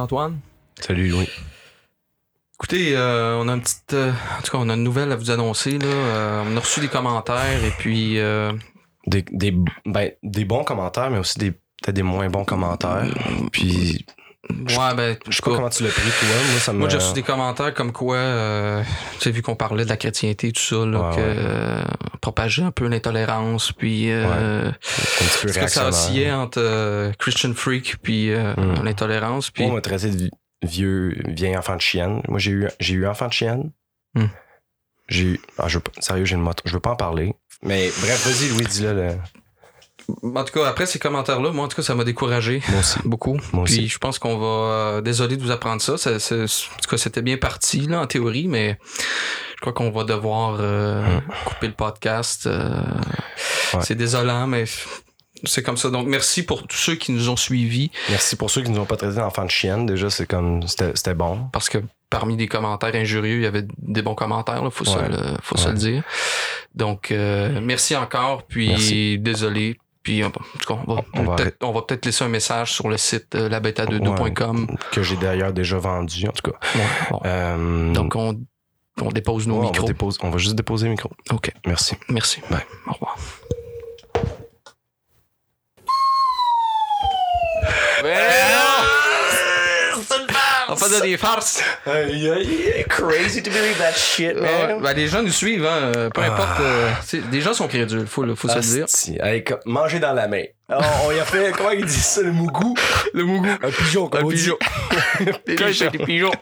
Antoine. Salut, Louis. Écoutez, euh, on a une petite, euh, en tout cas, on a une nouvelle à vous annoncer là. Euh, on a reçu des commentaires et puis euh, Des, des, ben, des bons commentaires, mais aussi des peut-être des moins bons commentaires. Puis, ouais ben, je sais pas comment tu l'as pris, toi. Moi, ça me. Moi, j'ai reçu des commentaires comme quoi, euh, tu sais, vu qu'on parlait de la chrétienté et tout ça, là, Ouais, que ouais. euh, propageait un peu l'intolérance, puis euh, un petit peu que ça oscillait entre euh, Christian freak puis euh, Mm. l'intolérance, puis Moi, on m'a traité de vieux, vieil enfant de chienne. Moi, j'ai eu, j'ai eu enfant de chienne. Hmm. J'ai eu. Ah, je veux sérieux, j'ai une moto. Je veux pas en parler. Mais bref, vas-y, Louis, dis-le. En tout cas, après ces commentaires-là, moi, en tout cas, ça m'a découragé Moi aussi. beaucoup. Moi puis aussi. je pense qu'on va, euh, désolé de vous apprendre ça, ça, ça- en tout cas, c'était bien parti là en théorie, mais je crois qu'on va devoir euh, Hmm. couper le podcast. euh, Ouais. C'est désolant, mais c'est comme ça. Donc, merci pour tous ceux qui nous ont suivis. Merci pour ceux qui nous ont pas traité d'enfant de chienne. Déjà, c'est comme. C'était bon. parce que parmi des commentaires injurieux, il y avait des bons commentaires, là, faut, se, le, faut se le dire. Donc, euh, merci encore, puis Merci. désolé. Puis, en tout cas, on va, On va peut-être, laisser un message sur le site euh, labeta22.com. Que j'ai d'ailleurs déjà vendu, en tout cas. Ouais, bon. Euh, Donc, on, on dépose nos ouais, on, va micros. dépose- on va juste déposer le micro. OK, Merci. merci. Bye. Au revoir. Des farces. crazy to believe that shit, Ouais, ben, les gens nous suivent, hein, euh, peu importe. euh, tu sais, des gens sont crédules, faut, faut se le dire. Co- manger dans la main. On y a fait, comment ils disent ça, le mougou? Le mougou. Un pigeon, comme Un on dit. pigeon. Des Cochon. des pigeons.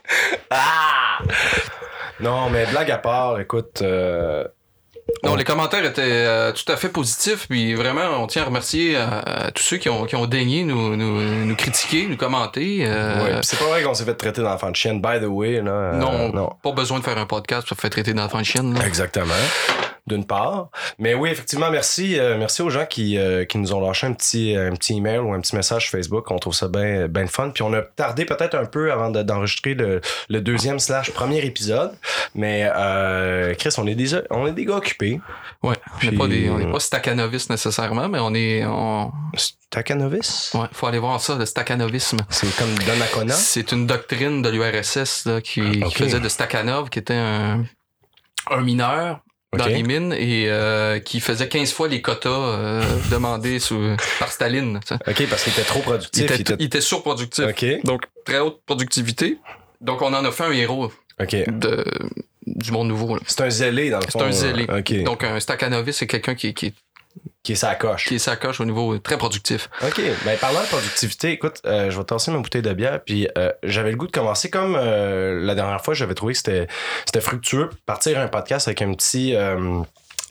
Ah! Non, mais blague à part, écoute, euh, Non, les commentaires étaient euh, tout à fait positifs, puis vraiment, on tient à remercier euh, à tous ceux qui ont, qui ont daigné nous, nous, nous critiquer, nous commenter. euh, ouais. C'est pas vrai qu'on s'est fait traiter d'enfant de chienne, by the way, là. euh, non, non. pas besoin de faire un podcast pour se faire traiter d'enfant de chienne. là. Exactement. D'une part. Mais oui, effectivement, merci, euh, merci aux gens qui, euh, qui nous ont lâché un petit, un petit email ou un petit message Facebook. On trouve ça bien ben fun. Puis on a tardé peut-être un peu avant de- d'enregistrer le, le deuxième slash premier épisode. Mais euh, Chris, on est des, on est des gars occupés. Ouais, on n'est Puis- pas, des- on n'est pas staccanovistes nécessairement, mais on est. On... Stakanovis? Ouais, faut aller voir ça, le staccanovisme. C'est comme Donnacona? C'est une doctrine de l'URSS là, qui, Ah, qui faisait de Stakhanov, qui était un, un mineur dans les mines et euh, qui faisait 15 fois les quotas euh, demandés sous- par Staline. OK, parce qu'il était trop productif. il était- il était surproductif. OK. Donc, très haute productivité. Donc, on en a fait un héros OK. de, du monde nouveau. C'est un zélé, dans le C'est fond. un zélé. Donc, un Stakhanoviste, c'est quelqu'un qui, qui, qui est sa coche. qui est sacoche au niveau très productif. OK. Ben, parlant de productivité, écoute, euh, je vais tasser ma bouteille de bière, puis euh, j'avais le goût de commencer comme euh, la dernière fois, j'avais trouvé que c'était, fructueux, partir un podcast avec un petit,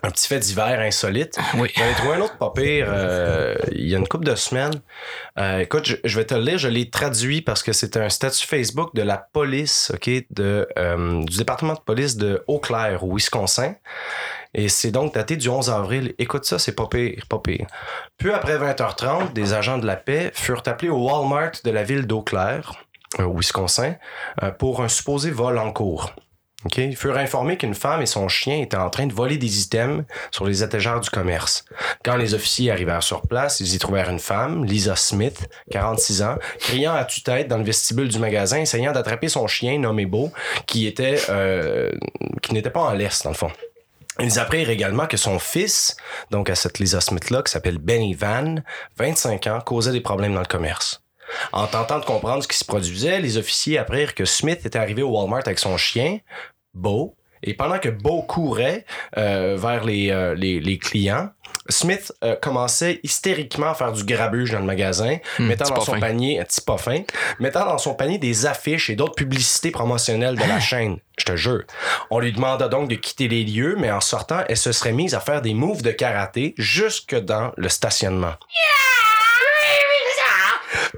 un petit fait divers insolite. Oui. J'avais trouvé un autre pas pire euh, il y a une couple de semaines. Euh, écoute, je, je vais te le lire, je l'ai traduit parce que c'était un statut Facebook de la police, OK, de, euh, du département de police de Eau-Claire, au Wisconsin. Et c'est donc daté du 11 avril. Écoute ça, c'est pas pire, pas après 20h30, des agents de la paix furent appelés au Walmart de la ville d'Eau Claire, euh, au Wisconsin, euh, pour un supposé vol en cours. OK? Ils furent informés qu'une femme et son chien étaient en train de voler des items sur les étagères du commerce. Quand les officiers arrivèrent sur place, ils y trouvèrent une femme, Lisa Smith, 46 ans, criant à tue-tête dans le vestibule du magasin, essayant d'attraper son chien nommé Beau, qui était euh, qui n'était pas en laisse, dans le fond. Ils apprirent également que son fils, donc à cette Lisa Smith-là, qui s'appelle Benny Van, 25 ans, causait des problèmes dans le commerce. En tentant de comprendre ce qui se produisait, les officiers apprirent que Smith était arrivé au Walmart avec son chien, Beau, et pendant que Beau courait euh, vers les, euh, les, les clients, Smith euh, commençait hystériquement à faire du grabuge dans le magasin, Hmm, mettant dans son fin. panier, un petit pas fin, mettant dans son panier des affiches et d'autres publicités promotionnelles de la chaîne. Je te jure. On lui demanda donc de quitter les lieux, mais en sortant, elle se serait mise à faire des moves de karaté jusque dans le stationnement.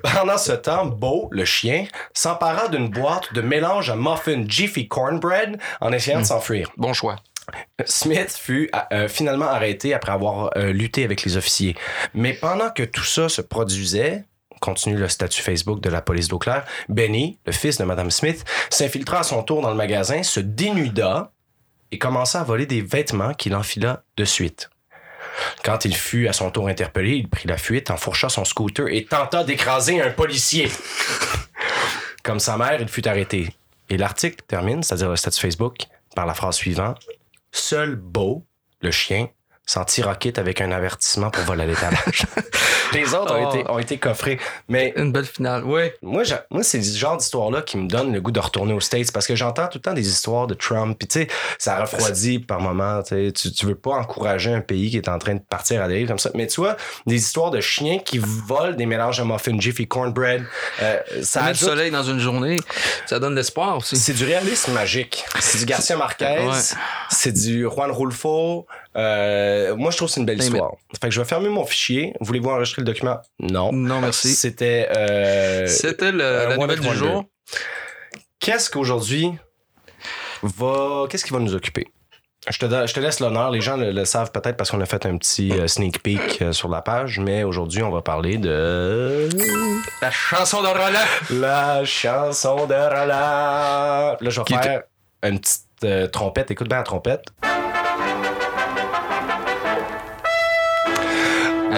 Pendant ce temps, Beau, le chien, s'empara d'une boîte de mélange à muffin Jiffy Cornbread en essayant de s'enfuir. Bon choix. Smith fut euh, finalement arrêté après avoir euh, lutté avec les officiers. Mais pendant que tout ça se produisait, continue le statut Facebook de la police d'Eau Claire, Benny, le fils de Madame Smith, s'infiltra à son tour dans le magasin, se dénuda et commença à voler des vêtements qu'il enfila de suite. Quand il fut à son tour interpellé, il prit la fuite, enfourcha son scooter et tenta d'écraser un policier. Comme sa mère, il fut arrêté. Et l'article termine, c'est-à-dire le statut Facebook, par la phrase suivante Seul Beau, le chien, s'en tira quitte avec un avertissement pour vol à l'étalage. Les autres ont, Oh. été, ont été coffrés. Mais Une belle finale, ouais. moi, moi c'est ce genre d'histoire-là qui me donne le goût de retourner aux States parce que j'entends tout le temps des histoires de Trump. Puis, tu sais, ça refroidit par moments. tu tu veux pas encourager un pays qui est en train de partir à dérive comme ça. Mais tu vois, des histoires de chiens qui volent des mélanges de muffin Jiffy cornbread. euh, ça met soleil dans une journée, ça donne de l'espoir aussi. c'est du réalisme magique. C'est du Garcia Marquez. Ouais. C'est du Juan Rulfo. Euh, moi, je trouve que c'est une belle histoire. Fait que je vais fermer mon fichier. Voulez-vous enregistrer le document? Non. Non, merci. C'était. euh, C'était la nouvelle du jour. Qu'est-ce qu'aujourd'hui va. Qu'est-ce qui va nous occuper? Je te, je te laisse l'honneur. Les gens le, le savent peut-être parce qu'on a fait un petit euh, sneak peek euh, sur la page, mais aujourd'hui, on va parler de. La chanson de Roland. La chanson de Roland. Là, je vais Qui faire une petite euh, trompette. Écoute bien la trompette.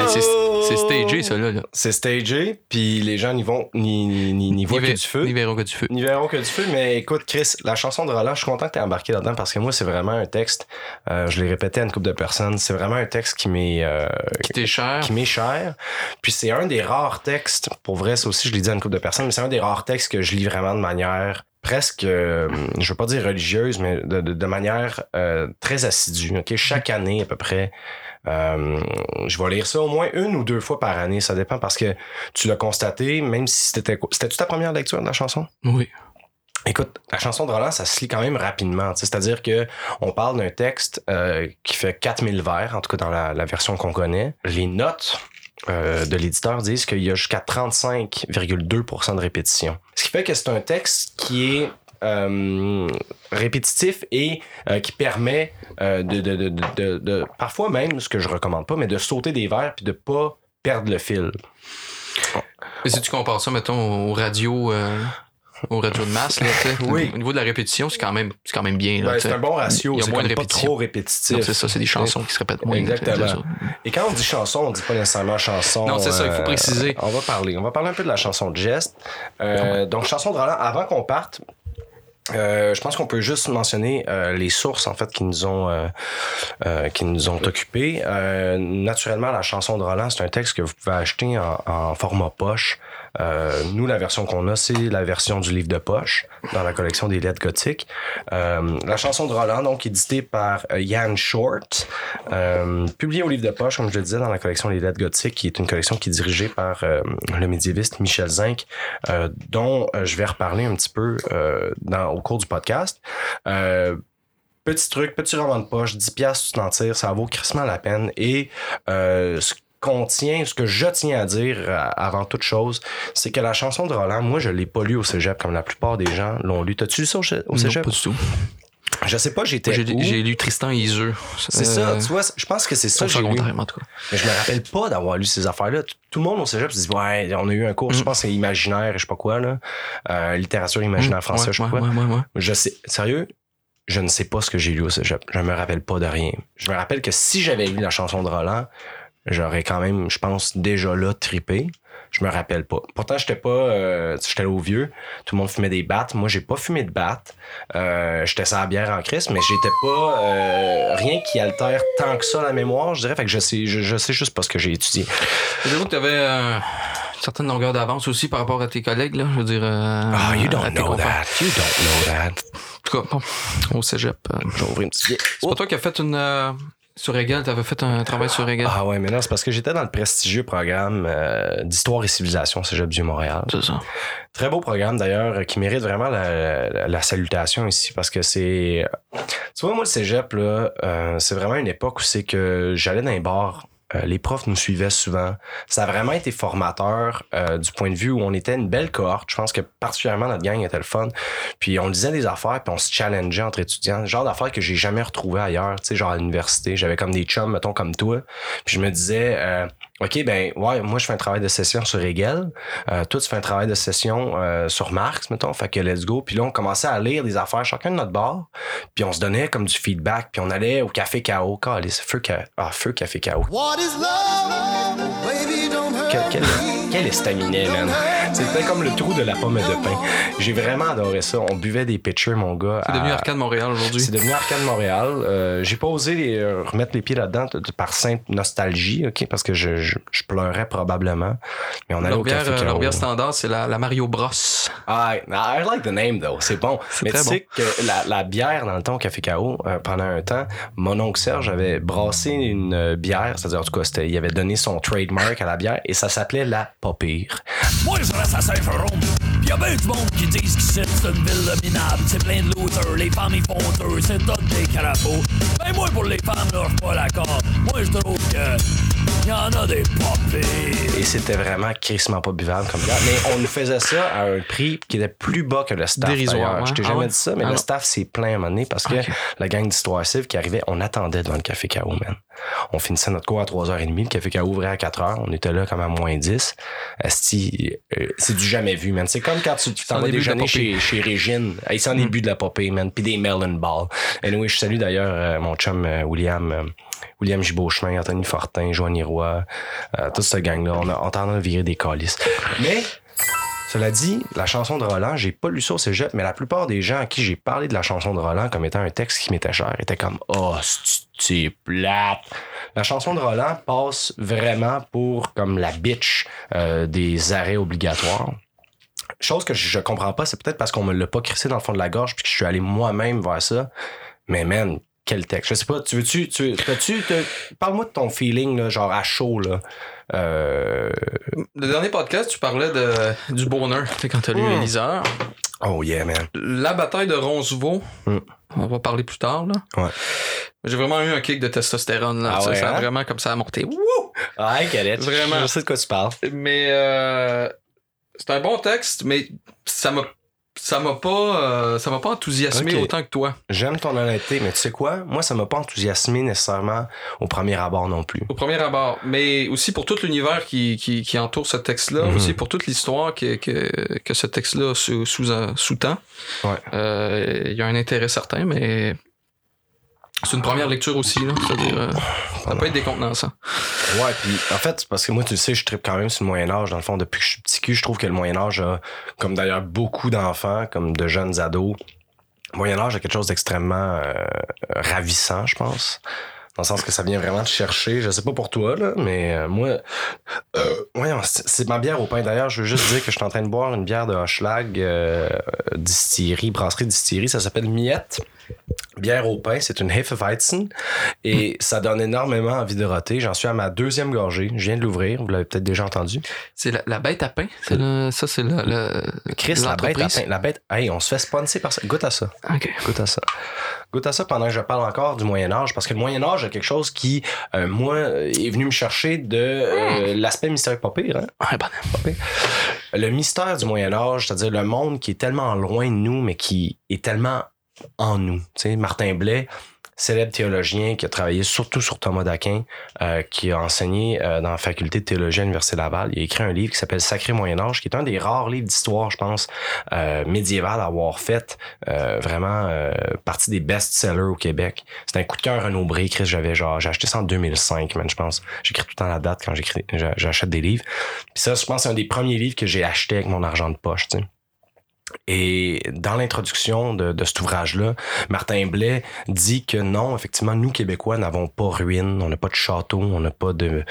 Hey, c'est Oh! stagé, ça, là. là. C'est stagé, puis les gens n'y vont ni, ni, ni voient que du feu. Ni verront que du feu. N'y verront que du feu, mais écoute, Chris, la chanson de Roland, je suis content que tu embarqué là-dedans parce que moi, c'est vraiment un texte, euh, je l'ai répété à une couple de personnes, c'est vraiment un texte qui m'est euh, Qui t'est cher. qui m'est cher. Puis c'est un des rares textes, pour vrai, ça aussi, je l'ai dit à une couple de personnes, mais c'est un des rares textes que je lis vraiment de manière presque, euh, je veux pas dire religieuse, mais de, de, de manière euh, très assidue. ok? Chaque année, à peu près, euh, je vais lire ça au moins une ou deux fois par année. Ça dépend parce que tu l'as constaté, même si c'était... C'était-tu ta première lecture de la chanson? Oui. Écoute, la chanson de Roland, ça se lit quand même rapidement. C'est-à-dire que on parle d'un texte euh, qui fait 4000 vers, en tout cas dans la, la version qu'on connaît. Les notes euh, de l'éditeur disent qu'il y a jusqu'à 35,2% de répétition. Ce qui fait que c'est un texte qui est euh, répétitif et euh, qui permet euh, de, de, de, de, parfois même, ce que je recommande pas, mais de sauter des vers puis de pas perdre le fil. Mais si tu compares ça, mettons, aux radios, aux radios de masse, là, Oui. au niveau de la répétition, c'est quand même, c'est quand même bien. Ben, c'est un bon ratio, Il y a c'est moins de pas trop répétitif. Non, c'est ça, c'est des chansons qui se répètent moins. Exactement. Et quand on dit chanson, on dit pas nécessairement chanson. Non, c'est ça, il faut préciser. On va parler. On va parler un peu de la chanson de geste. Euh, donc, chanson de Roland, avant qu'on parte, euh, je pense qu'on peut juste mentionner euh, les sources en fait qui nous ont euh, euh, qui nous ont occupés. Naturellement, la chanson de Roland, c'est un texte que vous pouvez acheter en, en format poche. Euh, nous, la version qu'on a, c'est la version du livre de poche dans la collection des lettres gothiques. Euh, la chanson de Roland, donc éditée par Yann Short, euh, publiée au livre de poche, comme je le disais, dans la collection Les Lettres Gothiques, qui est une collection qui est dirigée par le médiéviste Michel Zinc, dont je vais reparler un petit peu au cours du podcast. Petit truc, petit roman de poche, 10 piastres, tu t'en tires, ça vaut crissement la peine. Et qu'on tient, ce que je tiens à dire euh, avant toute chose, c'est que la chanson de Roland, moi, je l'ai pas lu au cégep comme la plupart des gens l'ont lu. T'as-tu lu ça au Non, cégep? pas du tout. Je sais pas, j'étais J'ai lu Tristan et Iseux. C'est ça, tu vois, je pense que c'est ça secondaire, en tout cas. Mais je me rappelle pas d'avoir lu ces affaires-là. Tout, tout le monde au cégep se dit Ouais, on a eu un cours, je Mm. pense que c'est imaginaire et je sais pas quoi, là. Euh, littérature imaginaire Mmh, français, ouais, je sais pas quoi. ouais, ouais, ouais. Je sais, sérieux, je ne sais pas ce que j'ai lu au cégep. Je me rappelle pas de rien. Je me rappelle que si j'avais lu la chanson de Roland, j'aurais quand même, je pense, déjà là trippé. Je me rappelle pas. Pourtant, j'étais pas, euh, j'étais là au vieux. Tout le monde fumait des battes. Moi, j'ai pas fumé de battes. Euh, j'étais sans bière en crise, mais j'étais pas euh, rien qui altère tant que ça la mémoire. Je dirais, fait que je sais, je, je sais juste pas ce que j'ai étudié. J'avoue que tu avais une certaine longueur d'avance aussi par rapport à tes collègues, là. Je veux dire. euh, Ah, you don't know that. You don't know that. En tout cas, bon, au cégep. euh, J'ai ouvert une petite. C'est pas toi qui as fait une. euh, sur Régal, t'avais fait un travail sur Régal. Ah ouais, mais non, c'est parce que j'étais dans le prestigieux programme euh, d'histoire et civilisation Cégep du Montréal. C'est ça. Très beau programme d'ailleurs qui mérite vraiment la, la- la salutation ici parce que c'est. Tu vois, moi, le cégep, là, euh, c'est vraiment une époque où c'est que j'allais dans les bars Euh, les profs nous suivaient souvent. Ça a vraiment été formateur euh, du point de vue où on était une belle cohorte. Je pense que particulièrement notre gang était le fun. Puis on disait des affaires, puis on se challengeait entre étudiants. Genre d'affaires que j'ai jamais retrouvé ailleurs. Tu sais, genre à l'université, j'avais comme des chums, mettons comme toi. Puis je me disais, euh, ok, ben ouais, moi je fais un travail de session sur Hegel. Euh, toi tu fais un travail de session euh, sur Marx, mettons. Fait que let's go. Puis là on commençait à lire des affaires chacun de notre bord. Puis on se donnait comme du feedback. Puis on allait au café KO. Calisse, feu, Ca- ah, feu café KO. Quel, quel, quel estaminet, man. C'était comme le trou de la pomme de pain. J'ai vraiment adoré ça. On buvait des pitchers, mon gars. C'est devenu Arcade Montréal aujourd'hui. c'est devenu Arcade Montréal. Euh, j'ai pas osé les- euh, remettre les pieds là-dedans de- de- par simple nostalgie, ok, parce que je, je, je pleurais probablement. Mais on allait au bière, café euh, leur bière standard, c'est la, la Mario Bros. Ah, I like the name though, c'est bon. Mais tu sais que la, la bière dans le temps au café KO, euh, pendant un temps, mon oncle Serge avait brassé une euh, bière, c'est-à-dire en tout cas, c'était- il avait donné son trademark à la bière et ça s'appelait la pas pire. Moi, je reste à Saint-Jérôme. Pis y'a ben du monde qui disent qu'ici, c'est une ville de minables. C'est plein de losers, les femmes ils font eux, c'est tout des carafaux. Ben, moi, pour les femmes, là, j'suis pas d'accord. Moi, je trouve que y'en a des pas pires. Et c'était vraiment crissement pas buvable comme bière. Mais on nous faisait ça à un prix qui était plus bas que le staff. Dérisoire. Je t'ai Ah jamais ouais? dit ça, mais Ah le staff s'est plein à un moment donné parce que la gang d'Histoire Civ qui arrivait, on attendait devant le café KO, man. On finissait notre cours à 3h30, le café KO ouvrait à 4h, on était là comme à moins 10. Esti, euh, c'est du jamais vu, man. C'est comme quand tu t'en vas déjeuner chez, chez Régine. Hey, c'est en début de la popée, man. Puis des melon balls. Anyway, je salue d'ailleurs euh, mon chum euh, William. euh, William Gibaud-Chemin, Anthony Fortin, Joanny Roy, cette gang-là. On a on virer des calices. Mais, cela dit, la chanson de Roland, j'ai pas lu ça au cégep, mais la plupart des gens à qui j'ai parlé de la chanson de Roland comme étant un texte qui m'était cher étaient comme « Oh, c'est plate! » La chanson de Roland passe vraiment pour comme la bitch euh, des arrêts obligatoires. Chose que je, je comprends pas, c'est peut-être parce qu'on me l'a pas crissé dans le fond de la gorge puis que je suis allé moi-même vers ça. Mais man, quel texte. Je sais pas, tu veux-tu, tu, tu parle-moi de ton feeling, là, genre à chaud, là. Euh, Le dernier podcast, tu parlais de, du bonheur, tu sais, quand t'as lu Mm. Éliseur. oh yeah, man. La bataille de Roncevaux, Mm. on va parler plus tard, là. Ouais. J'ai vraiment eu un kick de testostérone, là. Ah Ça, ouais, ça a hein? vraiment comme ça a monté. Wouh! Ouais, Galette. Vraiment. Je sais de quoi tu parles. Mais euh, c'est un bon texte, mais ça m'a ça m'a pas euh, ça m'a pas enthousiasmé autant que toi. J'aime ton honnêteté, mais tu sais quoi? Moi, ça m'a pas enthousiasmé nécessairement au premier abord non plus. Au premier abord, mais aussi pour tout l'univers qui, qui, qui entoure ce texte-là, Mhm. aussi pour toute l'histoire que, que, que ce texte-là sous, sous, sous-tend. Ouais. Euh, Il y a un intérêt certain, mais c'est une première lecture aussi. Là, c'est-à-dire, euh, ça peut être décontenançant. Ouais, puis en fait, parce que moi, tu le sais, je tripe quand même sur le Moyen-Âge. Dans le fond, depuis que je suis petit cul, je trouve que le Moyen-Âge a, comme d'ailleurs beaucoup d'enfants, comme de jeunes ados, le Moyen-Âge a quelque chose d'extrêmement euh, ravissant, je pense. Dans le sens que ça vient vraiment te chercher. Je sais pas pour toi, là, mais euh, moi, euh, voyons, c'est c'est ma bière au pain. D'ailleurs, je veux juste dire que je suis en train de boire une bière de Hochelag, distillerie, brasserie distillerie. Ça s'appelle Miette. Bière au pain, c'est une Hefeweizen et ça donne énormément envie de roter. J'en suis à ma deuxième gorgée. Je viens de l'ouvrir. Vous l'avez peut-être déjà entendu. C'est la, la bête à pain. C'est le- ça, c'est le, le- Chris, la bête, à pain, la bête. Hey, on se fait sponsor par ça. Goûte à ça. Goûte à ça. Goûte à ça pendant que je parle encore du Moyen Âge, parce que le Moyen Âge a quelque chose qui, euh, moi, est venu me chercher de euh, l'aspect mystérieux pas pire. Hein? Ouais, bon. Pas pire. Le mystère du Moyen Âge, c'est-à-dire le monde qui est tellement loin de nous, mais qui est tellement en nous. Tu Martin Blais, célèbre théologien qui a travaillé surtout sur Thomas d'Aquin, euh, qui a enseigné euh, dans la faculté de théologie à l'Université Laval. Il a écrit un livre qui s'appelle Sacré Moyen Âge, qui est un des rares livres d'histoire, je pense, euh, médiéval à avoir fait euh, vraiment partie des best-sellers au Québec. C'est un coup de cœur Renaud Bré, Chris, j'avais genre, j'ai acheté ça en 2005, man, je pense. J'écris tout le temps la date quand j'achète des livres. Puis ça, je pense, c'est un des premiers livres que j'ai acheté avec mon argent de poche, tu sais. Et dans l'introduction de, de cet ouvrage-là, Martin Blais dit que non, effectivement, nous, Québécois, n'avons pas ruine, on n'a pas de château, on n'a pas de,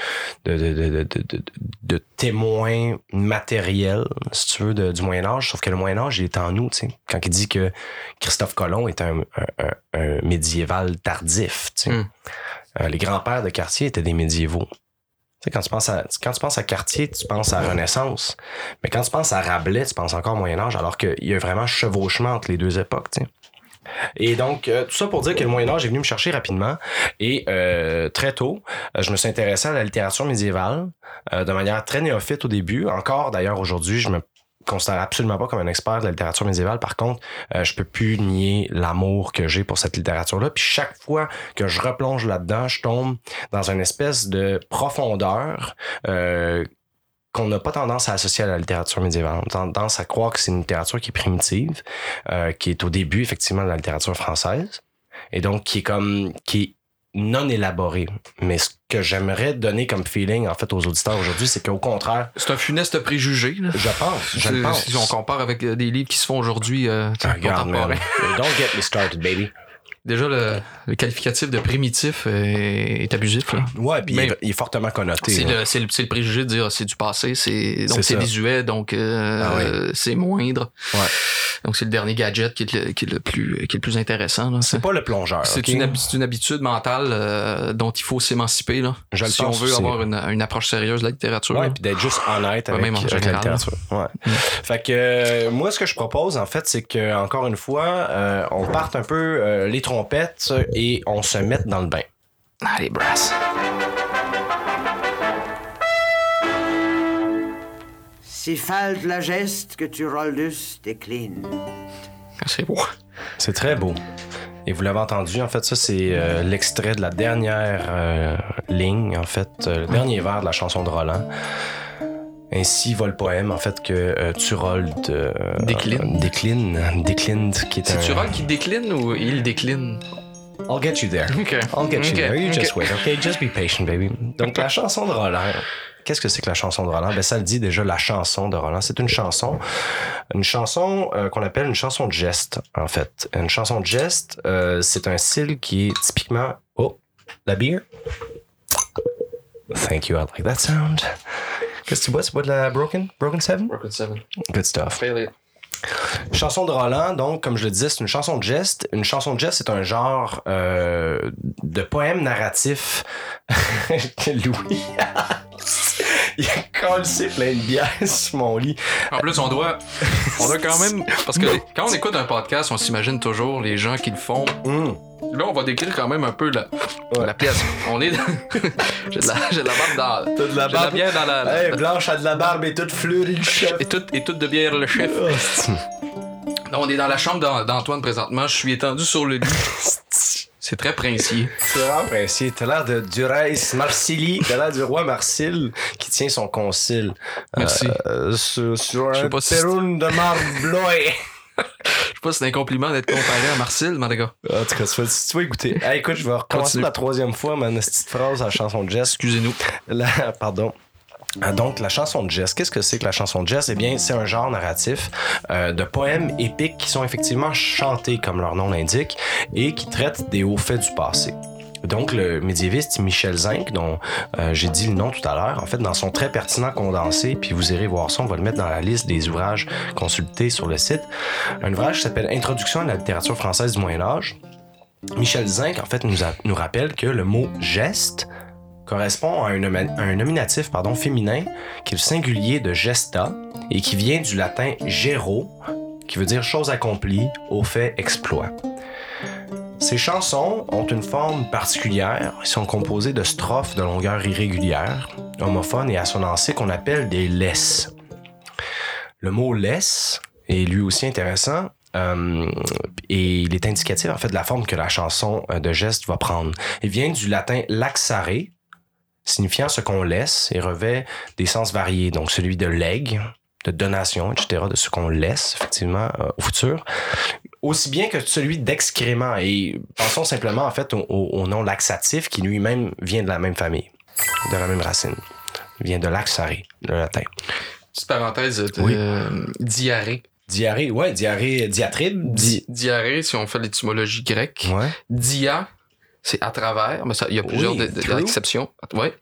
de, témoins matériels, si tu veux, du Moyen-Âge. Sauf que le Moyen-Âge, il est en nous, tu sais. Quand il dit que Christophe Colomb est un, un, un- un médiéval tardif, tu sais. Mm. Euh, les grands-pères de quartier étaient des médiévaux. Tu sais, quand tu penses à, quand tu penses à Cartier, tu penses à Renaissance. Mais quand tu penses à Rabelais, tu penses encore au Moyen Âge, alors qu'il y a vraiment chevauchement entre les deux époques. tu sais. Et donc, euh, tout ça pour dire que le Moyen-Âge est venu me chercher rapidement. Et euh, très tôt, euh, je me suis intéressé à la littérature médiévale euh, de manière très néophyte au début. Encore d'ailleurs aujourd'hui, je me considère absolument pas comme un expert de la littérature médiévale. Par contre, euh, je peux plus nier l'amour que j'ai pour cette littérature-là. Puis chaque fois que je replonge là-dedans, je tombe dans une espèce de profondeur euh, qu'on n'a pas tendance à associer à la littérature médiévale. On a tendance à croire que c'est une littérature qui est primitive, euh, qui est au début effectivement de la littérature française, et donc qui est comme qui est non élaborée. Mais ce que j'aimerais donner comme feeling en fait aux auditeurs aujourd'hui, c'est qu'au contraire, C'est un funeste préjugé. Là. je pense, je le pense. Si on compare avec euh, des livres qui se font aujourd'hui euh, Ah, regarde, man. contemporains. Don't get me started, baby. Déjà, le, le qualificatif de primitif est, est abusif. Là. Ouais, puis il, est- il est fortement connoté. C'est le, le, préjugé de dire c'est du passé, c'est donc C'est visuel, donc euh, Ah c'est moindre. Ouais. Donc c'est le dernier gadget qui est le, qui est plus qui est plus intéressant. C'est pas le plongeur. C'est une, une habitude mentale euh, dont il faut s'émanciper là. Je le si on veut avoir une, une approche sérieuse de la littérature. Ouais, puis d'être juste honnête avec, même en avec la littérature. Ouais. Fait que euh, moi, ce que je propose, en fait, c'est que encore une fois, on parte un peu les et on se mette dans le bain. Allez, brass. Si la geste que tu roldus décline. C'est beau. C'est très beau. Et vous l'avez entendu, en fait, ça, c'est euh, l'extrait de la dernière euh, ligne, en fait, euh, le dernier vers de la chanson de Roland. Ainsi va le poème, en fait, que euh, Turold euh, Décline. décline, décline, qui est, C'est un... Tural qui décline ou il décline? I'll get you there. Ok. I'll get you Ok, there. You ok. just wait, okay? Just be patient, baby. Donc, la chanson de Roland. Qu'est-ce que c'est que la chanson de Roland? Ben, ça le dit déjà, la chanson de Roland. C'est une chanson, une chanson euh, qu'on appelle une chanson de geste, en fait. Une chanson de geste, euh, c'est un style qui est typiquement, oh, la bière. Thank you, I like that sound. Qu'est-ce que tu bois? Tu bois de la Broken? Broken Seven? Broken Seven. Good stuff. Chanson de Roland, donc, comme je le disais, c'est une chanson de geste. Une chanson de geste, c'est un genre euh, de poème narratif. Louis. Il a collé plein de bière sur mon lit. En plus, on doit, on doit quand même, parce que quand on écoute un podcast, on s'imagine toujours les gens qui le font. Hum. Là, on va décrire quand même un peu la, Ouais. la pièce. On est, j'ai de la, j'ai de la barbe dans, T'as de la j'ai de la bière dans la, la- Hey, Blanche a de la barbe et toute fleurie le chef. et toute, et toute de bière le chef. Là, on est dans la chambre d'An- d'Antoine présentement. Je suis étendu sur le lit. C'est très princier. C'est vraiment princier. T'as l'air de Durais Marsili. T'as l'air du roi Marsil qui tient son concile. Merci. Euh, sur, sur Je sais un pas si- de marbre. Je sais pas si c'est un compliment d'être comparé à Marcel, mais gars. En tout cas, tu vas, tu vas écouter. Hey, écoute, je vais recommencer Continue. la troisième fois ma petite phrase à la chanson de Jess. Excusez-nous. La- pardon. Ah, Donc, la chanson de Jess, qu'est-ce que c'est que la chanson de Jess? Eh bien, c'est un genre narratif euh, de poèmes épiques qui sont effectivement chantés, comme leur nom l'indique, et qui traitent des hauts faits du passé. Donc, le médiéviste Michel Zinc, dont euh, j'ai dit le nom tout à l'heure, en fait, dans son très pertinent condensé, puis vous irez voir ça, on va le mettre dans la liste des ouvrages consultés sur le site, un ouvrage qui s'appelle Introduction à la littérature française du Moyen Âge. Michel Zinc, en fait, nous, a- nous rappelle que le mot geste correspond à un, nomi- un nominatif pardon, féminin qui est le singulier de gesta et qui vient du latin gero, qui veut dire chose accomplie, au fait exploit. Ces chansons ont une forme particulière. Ils sont composées de strophes de longueur irrégulière, homophones et assonances qu'on appelle des laisses. Le mot laisse est lui aussi intéressant. euh, et il est indicatif en fait de la forme que la chanson de geste va prendre. Il vient du latin laxare, signifiant ce qu'on laisse et revêt des sens variés, donc celui de legs, de donation, etc., de ce qu'on laisse effectivement euh, au futur, aussi bien que celui d'excrément. Et pensons simplement en fait au, nom laxatif qui lui-même vient de la même famille, de la même racine. Il vient de laxare, le latin. Petite parenthèse de Oui. euh, diarrhée. Diarrhée, ouais, diarrhée, diatribe, di... Diarrhée, si on fait l'étymologie grecque. Ouais. Dia, c'est à travers, mais ça, il y a plusieurs Oui, de- exceptions. Ouais.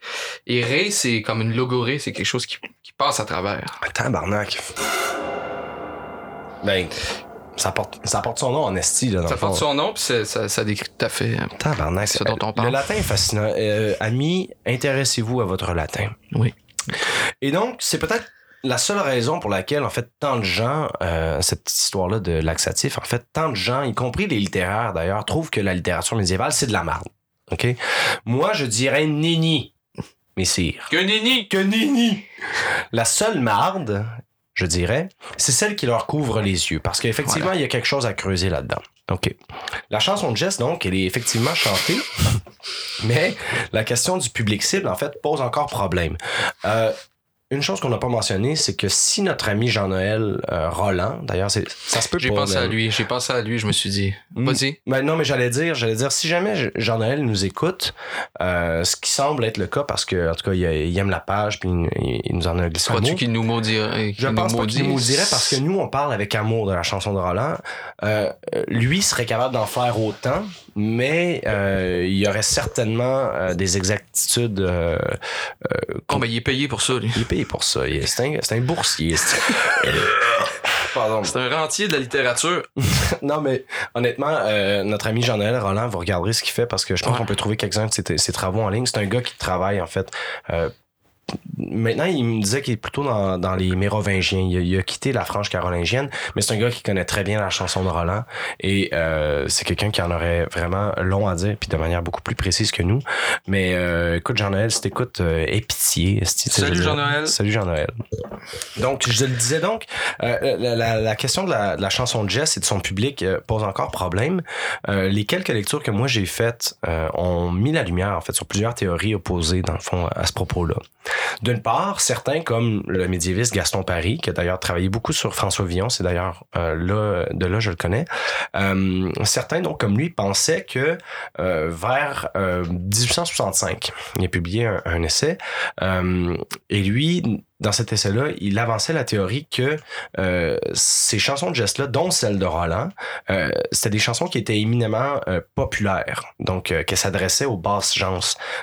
Et ré, c'est comme une logorée, c'est quelque chose qui, qui passe à travers. Tabarnak. Ben, ça porte, ça porte son nom en esti, là, dans Ça le porte son nom, puis ça, ça décrit tout à fait. euh, Tabarnak. Ce dont on Le parle. latin est fascinant. Euh, amis, intéressez-vous à votre latin. Oui. Et donc, c'est peut-être la seule raison pour laquelle, en fait, tant de gens, euh, cette histoire-là de laxatif, en fait, tant de gens, y compris les littéraires d'ailleurs, trouvent que la littérature médiévale, c'est de la merde. OK? Moi, je dirais nini, messire. Que nini! Que nini! La seule marde, je dirais, c'est celle qui leur couvre les yeux. Parce qu'effectivement, il y a quelque chose à creuser là-dedans. OK? La chanson de Jess, donc, elle est effectivement chantée, mais la question du public cible, en fait, pose encore problème. Euh, une chose qu'on n'a pas mentionnée, c'est que si notre ami Jean-Noël euh, Roland, d'ailleurs, c'est- ça se peut J'ai pensé mais- à lui, j'ai pensé à lui, je me suis dit. Mm. Vas-y. Ben non, mais j'allais dire, j'allais dire, si jamais Jean-Noël nous écoute, euh, ce qui semble être le cas, parce que en tout cas, il, il aime la page, puis il, il nous en a glissé un Crois-tu qu'il nous maudirait? Je pense pas qu'il nous maudirait parce que nous, on parle avec amour de la chanson de Roland. Euh, euh, lui serait capable d'en faire autant, mais euh, il y aurait certainement euh, des exactitudes. euh, euh, Oh, ben, il est payé pour ça, lui. il est payé pour ça. C'est un, c'est un boursier. c'est- Pardon. C'est un rentier de la littérature. Non, mais honnêtement, euh, notre ami Jean-Noël Roland, vous regarderez ce qu'il fait parce que je pense Ouais. qu'on peut trouver quelques-uns de ses, ses travaux en ligne. C'est un gars qui travaille, en fait. euh, Maintenant, il me disait qu'il est plutôt dans, dans les mérovingiens. Il a, il a quitté la franche carolingienne, mais c'est un gars qui connaît très bien la chanson de Roland. Et euh, c'est quelqu'un qui en aurait vraiment long à dire, puis de manière beaucoup plus précise que nous. Mais euh, écoute, Jean-Noël, si t'écoutes, euh, aie pitié. Salut. Jean-Noël. Salut Jean-Noël. Donc, je le disais donc, euh, la, la- la question de la, de la chanson de Jess et de son public pose encore problème. Les quelques lectures que moi j'ai faites ont mis la lumière en fait sur plusieurs théories opposées dans le fond à ce propos-là. D'une part, certains comme le médiéviste Gaston Paris, qui a d'ailleurs travaillé beaucoup sur François Villon, c'est d'ailleurs euh, là de là je le connais. Euh, certains donc comme lui pensaient que euh, vers euh, 1865, il a publié un, un essai euh, et lui dans cet essai-là, il avançait la théorie que euh, ces chansons de gestes-là, dont celle de Roland, euh, c'était des chansons qui étaient éminemment euh, populaires, donc euh, qu'elles s'adressaient aux basses gens,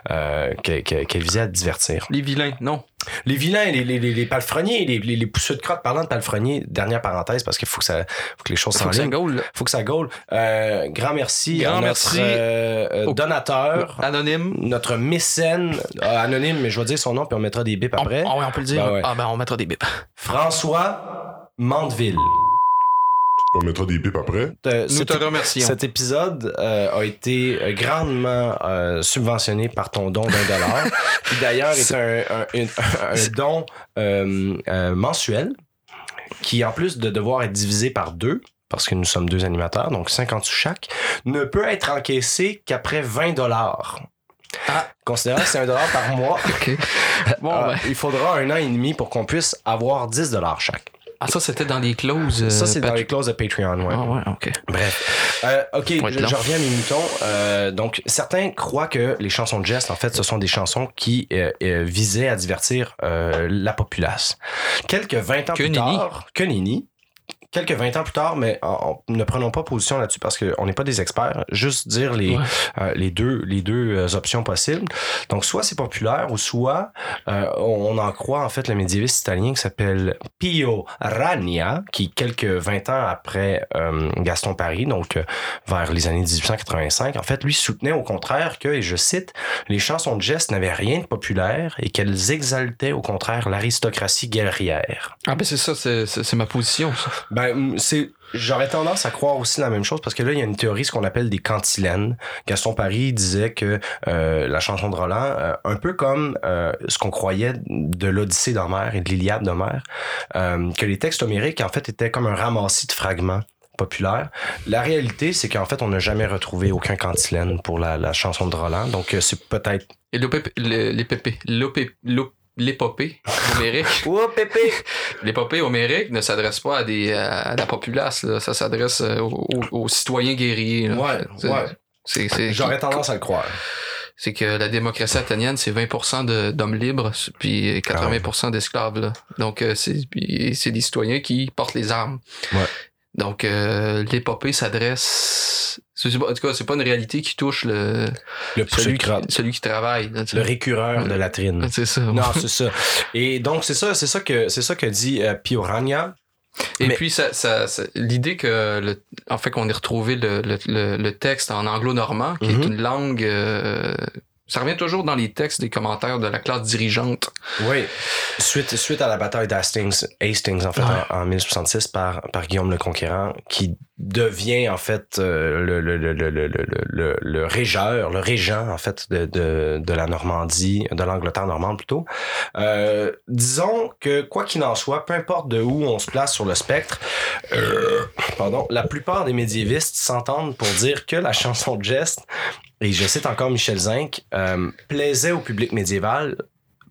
que- que- qu'elles visaient à divertir. Les vilains, non. Les vilains, les, les, les, les palefreniers, les, les, les pousseux de crotte, parlant de palefreniers, dernière parenthèse, parce qu'il faut que ça, faut que les choses Faut gaule, là. Faut que ça gaule. Euh, grand merci Grand à notre merci euh, euh, au- donateur, Anonyme. notre mécène, euh, anonyme, mais je vais dire son nom, puis on mettra des bips après. Ah ouais, on peut le dire. Ben ouais. Ah ben, on mettra des bips. François Mandeville. On mettra des bips après. Euh, Nous te remercions. cet épisode euh, a été euh, grandement euh, subventionné par ton don d'un dollar, qui d'ailleurs est un, un- une- un don euh, euh, mensuel, qui en plus de devoir être divisé par deux, parce que nous sommes deux animateurs, donc 50 sous chaque, ne peut être encaissé qu'après 20 dollars. Ah. Considérant que c'est un dollar par mois. Bon, euh, ben. il faudra un an et demi pour qu'on puisse avoir 10 dollars chaque. Ah, ça, c'était dans les clauses. euh, Ça, c'est dans les clauses de Patreon, ouais. Ah ouais, OK. Bref. Euh, ok, je, reviens à mes moutons. Euh, donc, certains croient que les chansons de geste, en fait, ce sont des chansons qui euh, euh, visaient à divertir euh, la populace. Quelques 20 ans Que plus nenni. tard, que nenni. Quelques 20 ans plus tard, mais en- en- ne prenons pas position là-dessus parce qu'on n'est pas des experts. Juste dire les, Ouais. euh, les deux, les deux euh, options possibles. Donc, soit c'est populaire ou soit euh, on, on en croit en fait le médiéviste italien qui s'appelle Pio Ragna, qui quelques 20 ans après euh, Gaston Paris, donc vers les années 1885, en fait, lui soutenait au contraire que, et je cite, les chansons de geste n'avaient rien de populaire et qu'elles exaltaient au contraire l'aristocratie guerrière. Ah ben, c'est ça, c'est ma position, ça. Ben, c'est. J'aurais tendance à croire aussi la même chose parce que là, il y a une théorie, ce qu'on appelle des cantilènes. Gaston Paris disait que euh, la chanson de Roland, euh, un peu comme euh, ce qu'on croyait de l'Odyssée d'Homère et de l'Iliade d'Homère, que les textes homériques, en fait, étaient comme un ramassis de fragments populaires. La réalité, c'est qu'en fait, on n'a jamais retrouvé aucun cantilène pour la, la chanson de Roland. Donc, c'est peut-être... Et l'opé- le- l'épopée, l'opé- l'op- l'épopée homérique, Pépé! l'épopée homérique ne s'adresse pas à des à la populace, là. ça s'adresse euh, aux, aux- aux citoyens guerriers. là. Ouais, ouais. J'aurais tendance à le croire. c'est que la démocratie athénienne, c'est 20% de, d'hommes libres, puis 80% d'esclaves. Là. Donc, euh, c'est, des citoyens qui portent les armes. Ouais. Donc, euh, l'épopée s'adresse... En tout cas, c'est pas une réalité qui touche le, celui, qui, crotte. celui qui travaille. là. Le récureur de latrine. C'est ça. Non, c'est ça. Et donc, c'est ça, c'est ça que, c'est ça que dit euh, Pio Ragna. Et Mais- puis, ça, ça, ça- l'idée que, le, en fait, qu'on ait retrouvé le, le, le, texte en anglo-normand, qui Mhm. est une langue euh, ça revient toujours dans les textes des commentaires de la classe dirigeante. Oui. Suite, suite à la bataille d'Hastings, Hastings, en fait, ouais. en, en, 1066 par, par Guillaume le Conquérant, qui devient, en fait, euh, le, le, le, le, régeur, le régent, en fait, de, de, de la Normandie, de l'Angleterre normande plutôt. Euh, disons que, quoi qu'il en soit, peu importe de où on se place sur le spectre, euh, pardon, la plupart des médiévistes s'entendent pour dire que la chanson de geste et je cite encore Michel Zinc, euh, plaisait au public médiéval,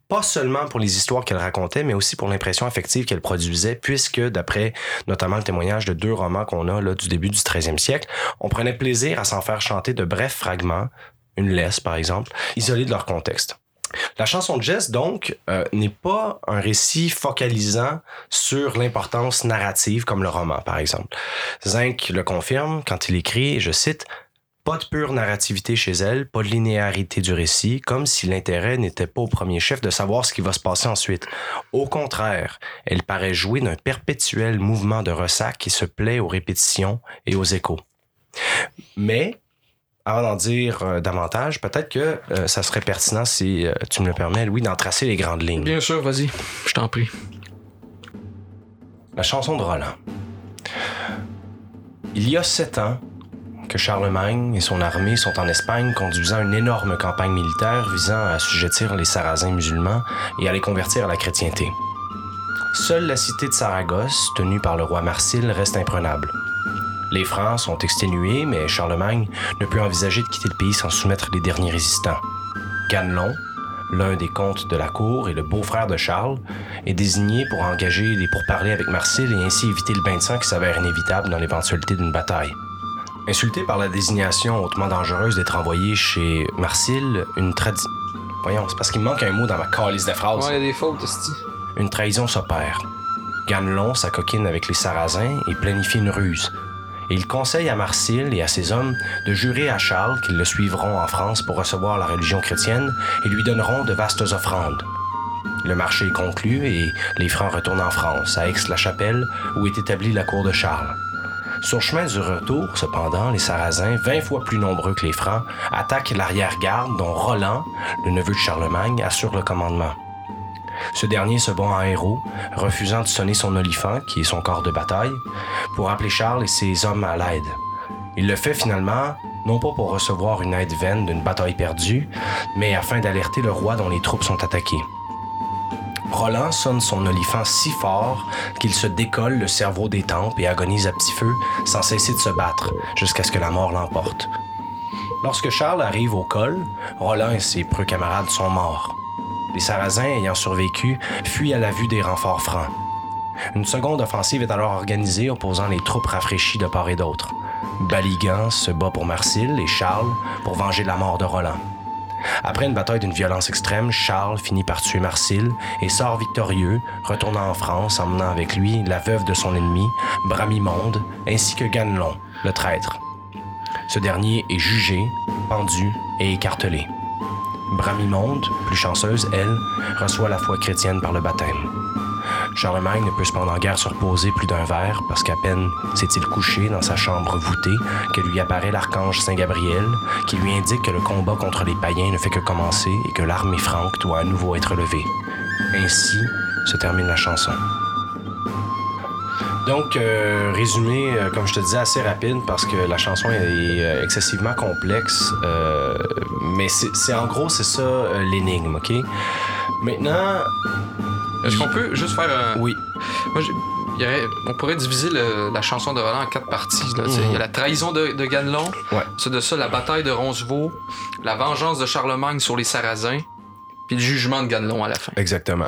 pas seulement pour les histoires qu'elle racontait, mais aussi pour l'impression affective qu'elle produisait, puisque, d'après notamment le témoignage de deux romans qu'on a là, du début du 13e siècle, on prenait plaisir à s'en faire chanter de brefs fragments, une laisse par exemple, isolés de leur contexte. La chanson de Jess, donc, euh, n'est pas un récit focalisant sur l'importance narrative comme le roman, par exemple. Zinc le confirme quand il écrit, je cite, pas de pure narrativité chez elle, pas de linéarité du récit, comme si l'intérêt n'était pas au premier chef de savoir ce qui va se passer ensuite. Au contraire, elle paraît jouer d'un perpétuel mouvement de ressac qui se plaît aux répétitions et aux échos. Mais, avant d'en dire euh, davantage, peut-être que euh, ça serait pertinent, si euh, tu me le permets, Louis, d'en tracer les grandes lignes. Bien sûr, vas-y, je t'en prie. La chanson de Roland. Il y a sept ans, que Charlemagne et son armée sont en Espagne conduisant une énorme campagne militaire visant à assujettir les Sarrasins musulmans et à les convertir à la chrétienté. Seule la cité de Saragosse, tenue par le roi Marsil, reste imprenable. Les Francs sont exténués, mais Charlemagne ne peut envisager de quitter le pays sans soumettre les derniers résistants. Ganelon, l'un des comtes de la cour et le beau-frère de Charles, est désigné pour engager des pourparlers avec Marsil et ainsi éviter le bain de sang qui s'avère inévitable dans l'éventualité d'une bataille. Insulté par la désignation hautement dangereuse d'être envoyé chez Marsil, une tradition. Voyons, c'est parce qu'il me manque un mot dans ma calice de phrase. Ouais, il y a des fautes, esti. Une trahison s'opère. Ganelon s'acoquine avec les Sarrasins et planifie une ruse. Et il conseille à Marsil et à ses hommes de jurer à Charles qu'ils le suivront en France pour recevoir la religion chrétienne et lui donneront de vastes offrandes. Le marché est conclu et les Francs retournent en France, à Aix-la-Chapelle, où est établie la cour de Charles. Sur chemin du retour, cependant, les Sarrasins, vingt fois plus nombreux que les Francs, attaquent l'arrière-garde dont Roland, le neveu de Charlemagne, assure le commandement. Ce dernier se bat en héros, refusant de sonner son olifant, qui est son corps de bataille, pour appeler Charles et ses hommes à l'aide. Il le fait finalement, non pas pour recevoir une aide vaine d'une bataille perdue, mais afin d'alerter le roi dont les troupes sont attaquées. Roland sonne son olifant si fort qu'il se décolle le cerveau des tempes et agonise à petit feu sans cesser de se battre jusqu'à ce que la mort l'emporte. Lorsque Charles arrive au col, Roland et ses preux camarades sont morts. Les Sarrasins ayant survécu fuient à la vue des renforts francs. Une seconde offensive est alors organisée opposant les troupes rafraîchies de part et d'autre. Baligan se bat pour Marsil et Charles pour venger la mort de Roland. Après une bataille d'une violence extrême, Charles finit par tuer Marsil et sort victorieux, retournant en France, emmenant avec lui la veuve de son ennemi, Bramimonde, ainsi que Ganelon, le traître. Ce dernier est jugé, pendu et écartelé. Bramimonde, plus chanceuse, elle, reçoit la foi chrétienne par le baptême. Charlemagne ne peut cependant guère se reposer plus d'un verre parce qu'à peine s'est-il couché dans sa chambre voûtée que lui apparaît l'archange Saint Gabriel qui lui indique que le combat contre les païens ne fait que commencer et que l'armée franque doit à nouveau être levée. Ainsi se termine la chanson. Donc, euh, résumé, euh, comme je te disais, assez rapide parce que la chanson est euh, excessivement complexe. mais c'est en gros, c'est ça l'énigme, OK? Maintenant, Est-ce qu'on peut juste faire un. oui. Moi, j'ai- il y aurait- on pourrait diviser le- la chanson de Roland en quatre parties. Mhm. Il y a la trahison de, de Ganelon, Ouais. c'est de ça la bataille de Roncevaux, la vengeance de Charlemagne sur les Sarrasins, puis le jugement de Ganelon à la fin. Exactement.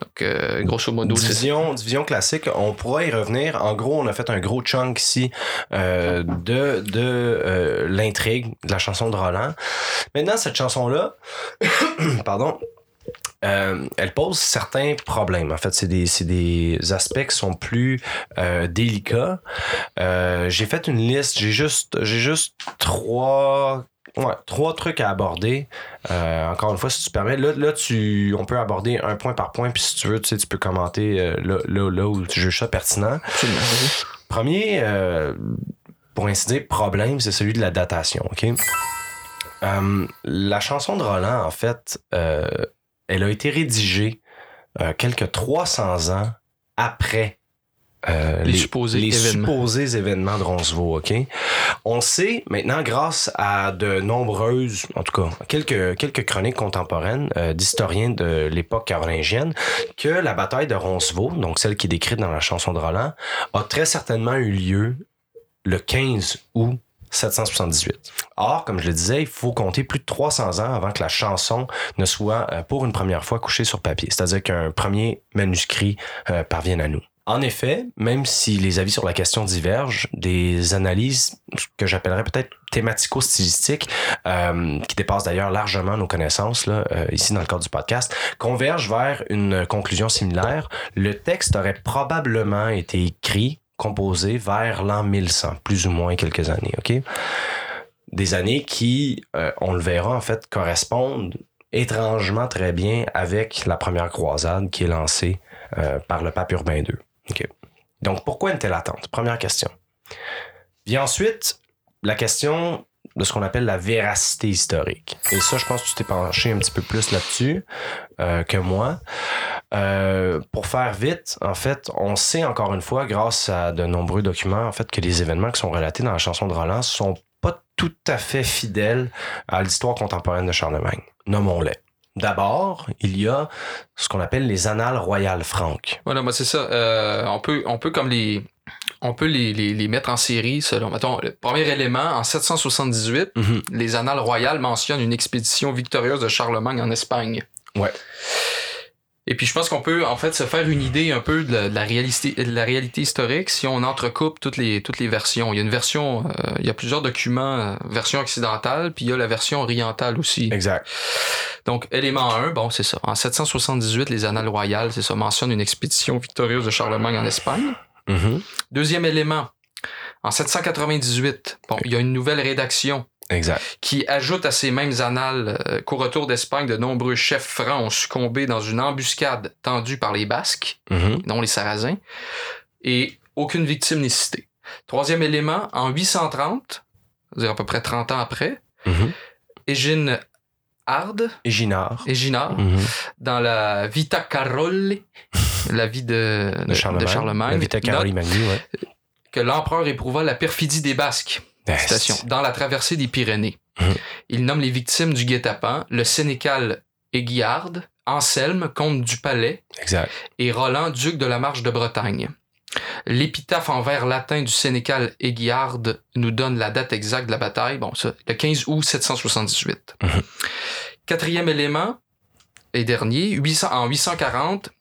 Donc, euh, grosso modo. Division, division classique, on pourra y revenir. En gros, on a fait un gros chunk ici euh, de, de euh, l'intrigue de la chanson de Roland. Maintenant, cette chanson-là, pardon, euh, elle pose certains problèmes. En fait, c'est des, des aspects qui sont plus euh, délicats. Euh, j'ai fait une liste, j'ai juste, j'ai juste trois, ouais, trois trucs à aborder. Encore une fois, si tu permets, là, là tu, on peut aborder un point par point, puis si tu veux, tu sais, tu peux commenter là, là, là où tu juges ça pertinent. Absolument. Premier, pour ainsi dire, problème, c'est celui de la datation, OK? Euh, la chanson de Roland, en fait, euh, elle a été rédigée euh, quelques 300 ans après euh, Les supposés les événements. supposés événements de Roncevaux, OK? On sait maintenant, grâce à de nombreuses, en tout cas, quelques, quelques chroniques contemporaines euh, d'historiens de l'époque carolingienne, que la bataille de Roncevaux, donc celle qui est décrite dans la chanson de Roland, a très certainement eu lieu le 15 août 778. Or, comme je le disais, il faut compter plus de 300 ans avant que la chanson ne soit euh, pour une première fois couchée sur papier, c'est-à-dire qu'un premier manuscrit euh, parvienne à nous. En effet, même si les avis sur la question divergent, des analyses que j'appellerais peut-être thématico-stylistiques, euh, qui dépassent d'ailleurs largement nos connaissances là, ici dans le cadre du podcast, convergent vers une conclusion similaire. Le texte aurait probablement été écrit, composé vers l'an 1100, plus ou moins quelques années, ok? Des années qui, euh, on le verra en fait, correspondent étrangement très bien avec la première croisade qui est lancée euh, par le pape Urbain II. Donc, pourquoi une telle attente? Première question. Vient ensuite la question de ce qu'on appelle la véracité historique. Et ça, je pense que tu t'es penché un petit peu plus là-dessus euh, que moi. Euh, pour faire vite, en fait, on sait encore une fois, grâce à de nombreux documents, en fait, que les événements qui sont relatés dans la chanson de Roland sont pas tout à fait fidèles à l'histoire contemporaine de Charlemagne. Nommons-les. D'abord, il y a ce qu'on appelle les annales royales franques. Voilà, moi c'est ça. Euh, on peut, on peut comme les, on peut les, les, les mettre en série selon. Mettons, le premier élément en 778, Mhm. les annales royales mentionnent une expédition victorieuse de Charlemagne en Espagne. Ouais. Et puis je pense qu'on peut en fait se faire une idée un peu de la, de la réalité, de la réalité historique si on entrecoupe toutes les, toutes les versions. Il y a une version, euh, il y a plusieurs documents, euh, version occidentale, puis il y a la version orientale aussi. Exact. Donc, élément 1, bon, c'est ça. En 778, les annales royales, c'est ça, mentionnent une expédition victorieuse de Charlemagne en Espagne. Mhm. Deuxième élément, en 798, bon, il y a une nouvelle rédaction Exact. qui ajoute à ces mêmes annales euh, qu'au retour d'Espagne, de nombreux chefs francs ont succombé dans une embuscade tendue par les Basques, Mhm. dont les Sarrasins, et aucune victime n'est citée. Troisième élément, en 830, c'est-à-dire à peu près 30 ans après, Mhm. Égine Hard. Éginard, Mhm. dans la Vita Caroli, la vie de, De Charlemagne. La Vita note Caroli Magni, ouais. que l'empereur éprouva la perfidie des Basques. Dans la traversée des Pyrénées. Mhm. Il nomme les victimes du guet-apens le sénécal Aiguillard, Anselme, comte du Palais, Exact. et Roland, duc de la Marche de Bretagne. L'épitaphe en vers latin du sénécal Aiguillard nous donne la date exacte de la bataille, bon, ça, le 15 août 778. Mhm. Quatrième élément, et dernier, 800 en 840, euh,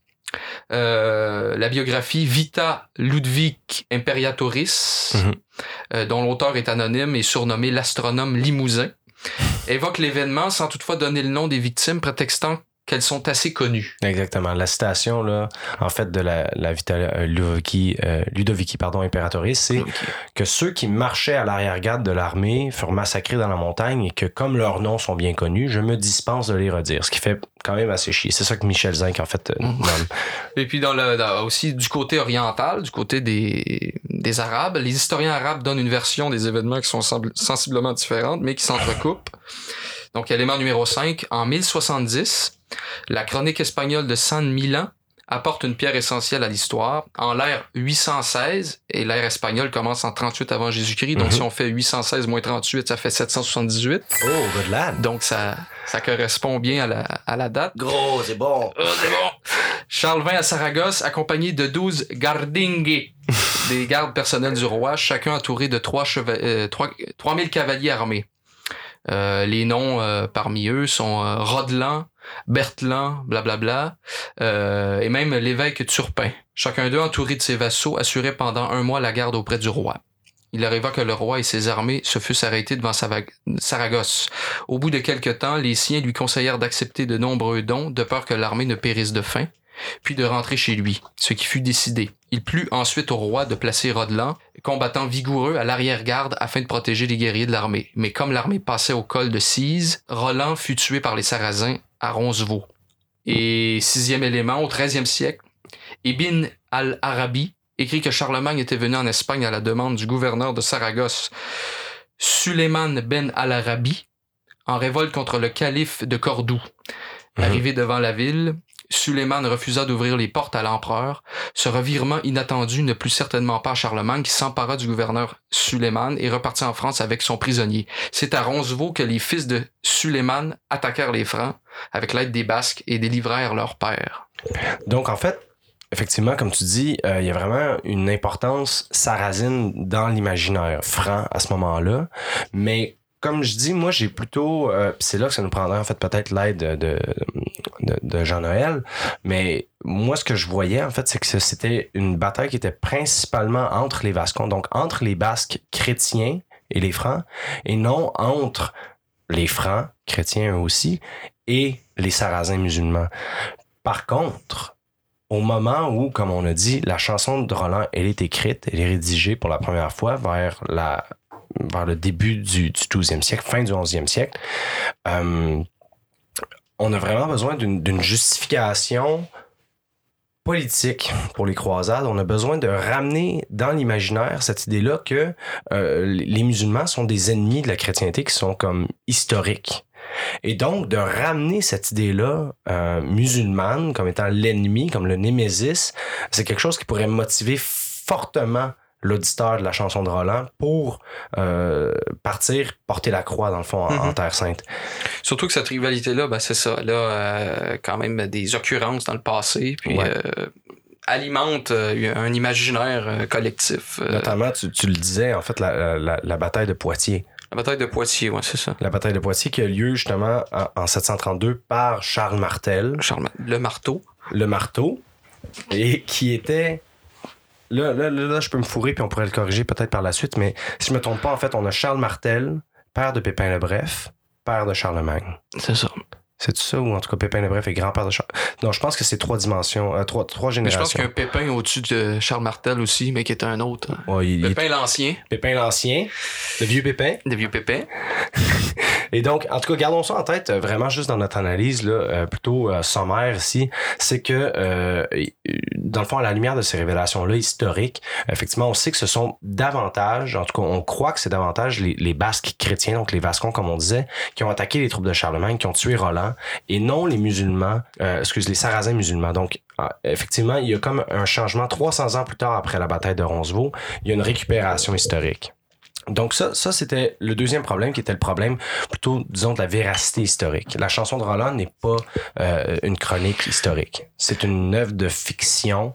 la biographie Vita Ludwig Imperiatoris, Mhm. euh, dont l'auteur est anonyme et surnommé l'astronome Limousin, évoque l'événement sans toutefois donner le nom des victimes, prétextant qu'elles sont assez connues. Exactement. La citation, là, en fait, de la, la Vita euh, Ludovici, euh, Ludovici, pardon, Imperatrice, c'est que ceux qui marchaient à l'arrière-garde de l'armée furent massacrés dans la montagne et que comme leurs noms sont bien connus, je me dispense de les redire. Ce qui fait quand même assez chier. C'est ça que Michel Zinc, en fait, euh, nomme. Et puis dans le, dans- aussi du côté oriental, du côté des, des Arabes, les historiens arabes donnent une version des événements qui sont sensiblement différentes, mais qui s'entrecoupent. Donc, élément numéro 5, en 1070, la chronique espagnole de San Milan apporte une pierre essentielle à l'histoire. En l'ère 816, et l'ère espagnole commence en 38 avant Jésus-Christ, donc Mhm. si on fait 816 moins 38, ça fait 778. Oh, good lad. Donc, ça, ça correspond bien à la, à la date. Gros, c'est bon. Ah, c'est bon. Charles vint à Saragosse accompagné de 12 gardingues, des gardes personnels du roi, chacun entouré de 3 cheva- euh, trois- 3000 cavaliers armés. Euh, les noms euh, parmi eux sont euh, Rodelan, Bertlan, blablabla, et même l'évêque Turpin. Chacun d'eux, entouré de ses vassaux, assurait pendant un mois la garde auprès du roi. Il arriva que le roi et ses armées se fussent arrêtés devant Saragosse. Au bout de quelque temps, les siens lui conseillèrent d'accepter de nombreux dons, de peur que l'armée ne périsse de faim, puis de rentrer chez lui, ce qui fut décidé. Il plut ensuite au roi de placer Rodelan, combattant vigoureux, à l'arrière-garde afin de protéger les guerriers de l'armée. Mais comme l'armée passait au col de Cise, Roland fut tué par les Sarrasins à Roncevaux. Et sixième élément, au XIIIe siècle, Ibn al-Arabi écrit que Charlemagne était venu en Espagne à la demande du gouverneur de Saragosse, Suleiman ben al-Arabi, en révolte contre le calife de Cordoue. Arrivé devant la ville, Suleiman refusa d'ouvrir les portes à l'empereur. Ce revirement inattendu ne plut certainement pas à Charlemagne qui s'empara du gouverneur Suleiman et repartit en France avec son prisonnier. C'est à Roncevaux que les fils de Suleiman attaquèrent les Francs avec l'aide des Basques et délivrèrent leur père. Donc, en fait, effectivement, comme tu dis, euh, il y a vraiment une importance sarrasine dans l'imaginaire franc à ce moment-là. Mais comme je dis, moi, j'ai plutôt... euh, c'est là que ça nous prendrait, en fait, peut-être l'aide de, de, de- de Jean-Noël. Mais moi, ce que je voyais, en fait, c'est que c'était une bataille qui était principalement entre les Vascons, donc entre les Basques chrétiens et les Francs, et non entre les Francs, chrétiens eux aussi, et les Sarrasins musulmans. Par contre, au moment où, comme on a dit, la chanson de Roland, elle est écrite, elle est rédigée pour la première fois vers la vers le début du, du 12e siècle, fin du 11e siècle, euh, on a vraiment besoin d'une justification politique pour les croisades. On a besoin de ramener dans l'imaginaire cette idée-là que euh, les musulmans sont des ennemis de la chrétienté qui sont comme historiques. Et donc, de ramener cette idée-là euh, musulmane comme étant l'ennemi, comme le némésis, c'est quelque chose qui pourrait motiver fortement l'auditeur de la chanson de Roland pour euh, partir porter la croix, dans le fond, en, en Mhm. Terre Sainte. Surtout que cette rivalité-là, ben, c'est ça. Là, euh, quand même des occurrences dans le passé, puis Ouais. euh, alimente un imaginaire collectif. Notamment, tu, tu le disais, en fait, la, la- la bataille de Poitiers. la bataille de Poitiers, ouais, c'est ça. La bataille de Poitiers qui a lieu justement en, en 732 par Charles Martel, Charles, le marteau. le marteau, et qui était... Là, là, là, je peux me fourrer, puis on pourrait le corriger peut-être par la suite, mais si je me trompe pas, en fait, on a Charles Martel, père de Pépin le Bref, père de Charlemagne. C'est ça. C'est ça ou en tout cas Pépin le Bref est grand-père de Charles. Non, je pense que c'est trois dimensions, euh, trois, trois Mais je pense générations. qu'il y a un Pépin au-dessus de Charles Martel aussi, mais qui est un autre. Ouais, il- il- Pépin l'ancien, Pépin l'ancien, le vieux Pépin. des vieux Pépins. Et donc, en tout cas, gardons ça en tête, euh, vraiment juste dans notre analyse, là, euh, plutôt euh, sommaire ici, c'est que, euh, dans le fond, à la lumière de ces révélations-là historiques, effectivement, on sait que ce sont davantage, en tout cas, on croit que c'est davantage les, les Basques chrétiens, donc les Vascons, comme on disait, qui ont attaqué les troupes de Charlemagne, qui ont tué Roland, et non les musulmans, euh, excuse, les Sarrasins musulmans. Donc, ah, effectivement, il y a comme un changement 300 ans plus tard après la bataille de Roncevaux, il y a une récupération historique. Donc ça, c'était le deuxième problème qui était le problème plutôt, disons, de la véracité historique. La chanson de Roland n'est pas euh, une chronique historique. C'est une œuvre de fiction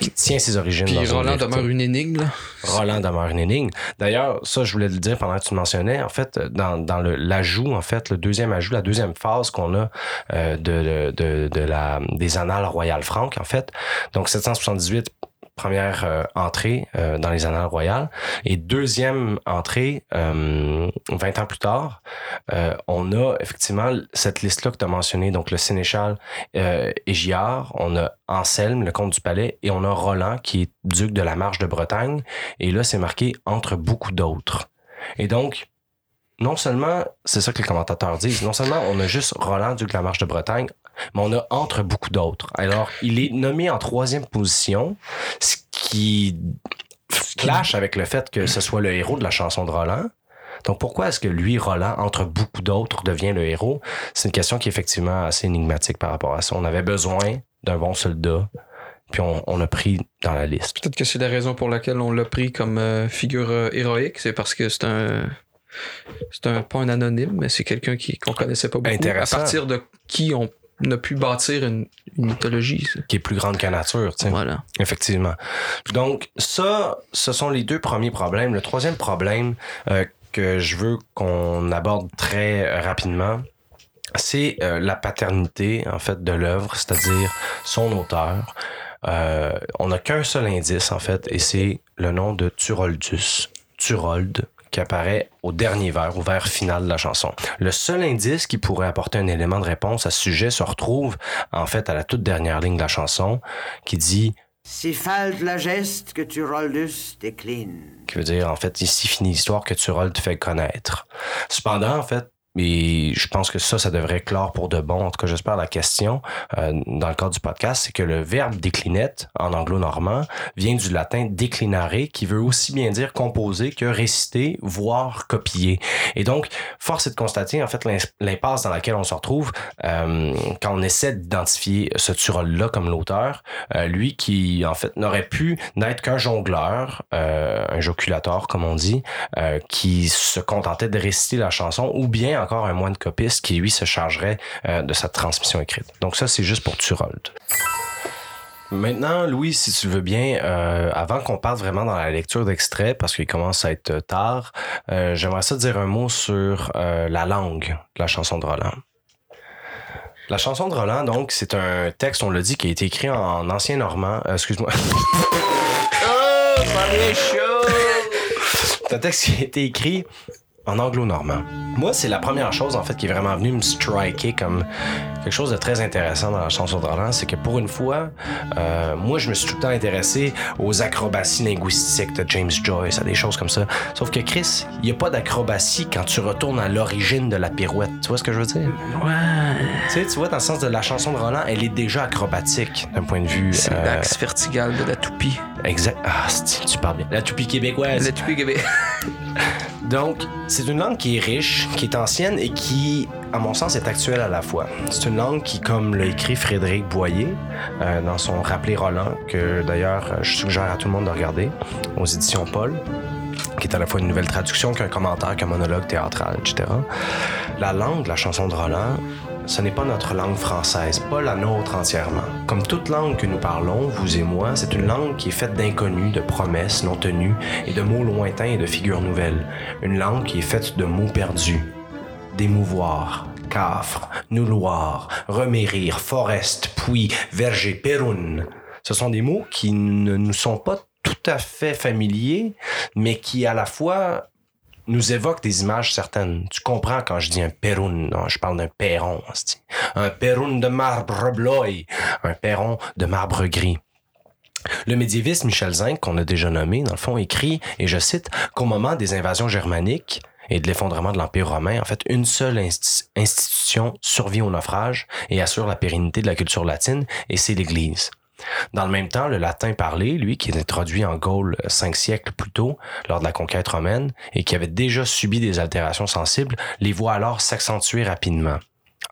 qui tient ses origines Puis dans Roland demeure une énigme. là. Roland demeure une énigme. D'ailleurs, ça, je voulais le dire pendant que tu le mentionnais. En fait, dans, dans le, l'ajout, en fait, le deuxième ajout, la deuxième phase qu'on a euh, de, de, de la, des annales royales franques, en fait. Donc, 778, première euh, entrée euh, dans les annales royales. Et deuxième entrée, euh, 20 ans plus tard, euh, on a effectivement cette liste-là que tu as mentionnée, donc le sénéchal Égiard, on a Anselme, le comte du palais, et on a Roland, qui est duc de la Marche de Bretagne. Et là, c'est marqué entre beaucoup d'autres. Et donc, non seulement, c'est ça que les commentateurs disent, non seulement on a juste Roland, duc de la Marche de Bretagne, mais on a entre beaucoup d'autres. Alors, il est nommé en troisième position, ce qui clash avec le fait que ce soit le héros de la chanson de Roland. Donc, pourquoi est-ce que lui, Roland, entre beaucoup d'autres, devient le héros? C'est une question qui est effectivement assez énigmatique par rapport à ça. On avait besoin d'un bon soldat, puis on, on a pris dans la liste. Peut-être que c'est la raison pour laquelle on l'a pris comme euh, figure euh, héroïque. C'est parce que c'est un. C'est un, pas un anonyme, mais c'est quelqu'un qui, qu'on connaissait pas beaucoup. Intéressant. À partir de qui on a pu bâtir une, une mythologie. ça. Qui est plus grande que la nature, tu sais. Voilà. Effectivement. Donc, ça, ce sont les deux premiers problèmes. Le troisième problème euh, que je veux qu'on aborde très rapidement, c'est euh, la paternité, en fait, de l'œuvre, c'est-à-dire son auteur. Euh, on n'a qu'un seul indice, en fait, et c'est le nom de Turoldus. Turold, qui apparaît au dernier vers, au vers final de la chanson. Le seul indice qui pourrait apporter un élément de réponse à ce sujet se retrouve, en fait, à la toute dernière ligne de la chanson, qui dit Si falte la geste que tu roldus décline. qui veut dire en fait ici finit l'histoire que Turold fait connaître. Cependant, en fait, et je pense que ça, ça devrait clore pour de bon. En tout cas, j'espère la question euh, dans le cadre du podcast, c'est que le verbe déclinette en anglo-normand vient du latin déclinare, qui veut aussi bien dire composer que réciter, voire copier. Et donc, force est de constater en fait l'im- l'impasse dans laquelle on se retrouve euh, quand on essaie d'identifier ce Turol-là comme l'auteur, euh, lui qui en fait n'aurait pu n'être qu'un jongleur, un joculateur comme on dit, qui se contentait de réciter la chanson, ou bien encore un moine copiste qui lui se chargerait euh, de sa transmission écrite. Donc ça, c'est juste pour Turold. Maintenant, Louis, si tu veux bien, euh, avant qu'on parte vraiment dans la lecture d'extrait, parce qu'il commence à être tard, euh, j'aimerais ça dire un mot sur euh, la langue de la chanson de Roland. La chanson de Roland, donc, c'est un texte, on l'a dit, qui a été écrit en ancien normand. Excuse-moi. oh, C'est un texte qui a été écrit en anglo-normand. Moi, c'est la première chose, en fait, qui est vraiment venue me striker comme quelque chose de très intéressant dans la chanson de Roland, c'est que pour une fois, euh, moi, je me suis tout le temps intéressé aux acrobaties linguistiques de James Joyce, à des choses comme ça. Sauf que Chris, il n'y a pas d'acrobatie quand tu retournes à l'origine de la pirouette. Tu vois ce que je veux dire? Ouais. Tu sais, tu vois, dans le sens de la chanson de Roland, elle est déjà acrobatique d'un point de vue. C'est euh, l'axe vertical de la toupie. Exact. Ah, c'est- tu parles bien. La toupie québécoise. La toupie Québec. Donc, c'est une langue qui est riche, qui est ancienne et qui, à mon sens, est actuelle à la fois. C'est une langue qui, comme l'a écrit Frédéric Boyer euh, dans son Rappelé Roland, que d'ailleurs euh, je suggère à tout le monde de regarder, aux éditions Paul, qui est à la fois une nouvelle traduction qu'un commentaire, qu'un monologue théâtral, etc. La langue de la chanson de Roland, ce n'est pas notre langue française, pas la nôtre entièrement. Comme toute langue que nous parlons, vous et moi, c'est une langue qui est faite d'inconnus, de promesses non tenues et de mots lointains et de figures nouvelles. Une langue qui est faite de mots perdus. D'émouvoir, cafre, nouloir, remérir, forest, puits, verger, péroun. Ce sont des mots qui ne nous sont pas tout à fait familiers, mais qui à la fois nous évoquent des images certaines. Tu comprends quand je dis un perron, non, je parle d'un perron. Un perron de marbre bleu, un perron de marbre gris. Le médiéviste Michel Zinc, qu'on a déjà nommé, dans le fond, écrit, et je cite, qu'au moment des invasions germaniques et de l'effondrement de l'Empire romain, en fait, une seule insti- institution survit au naufrage et assure la pérennité de la culture latine, et c'est l'Église. Dans le même temps, le latin parlé, lui, qui est introduit en Gaule cinq siècles plus tôt, lors de la conquête romaine, et qui avait déjà subi des altérations sensibles, les voit alors s'accentuer rapidement.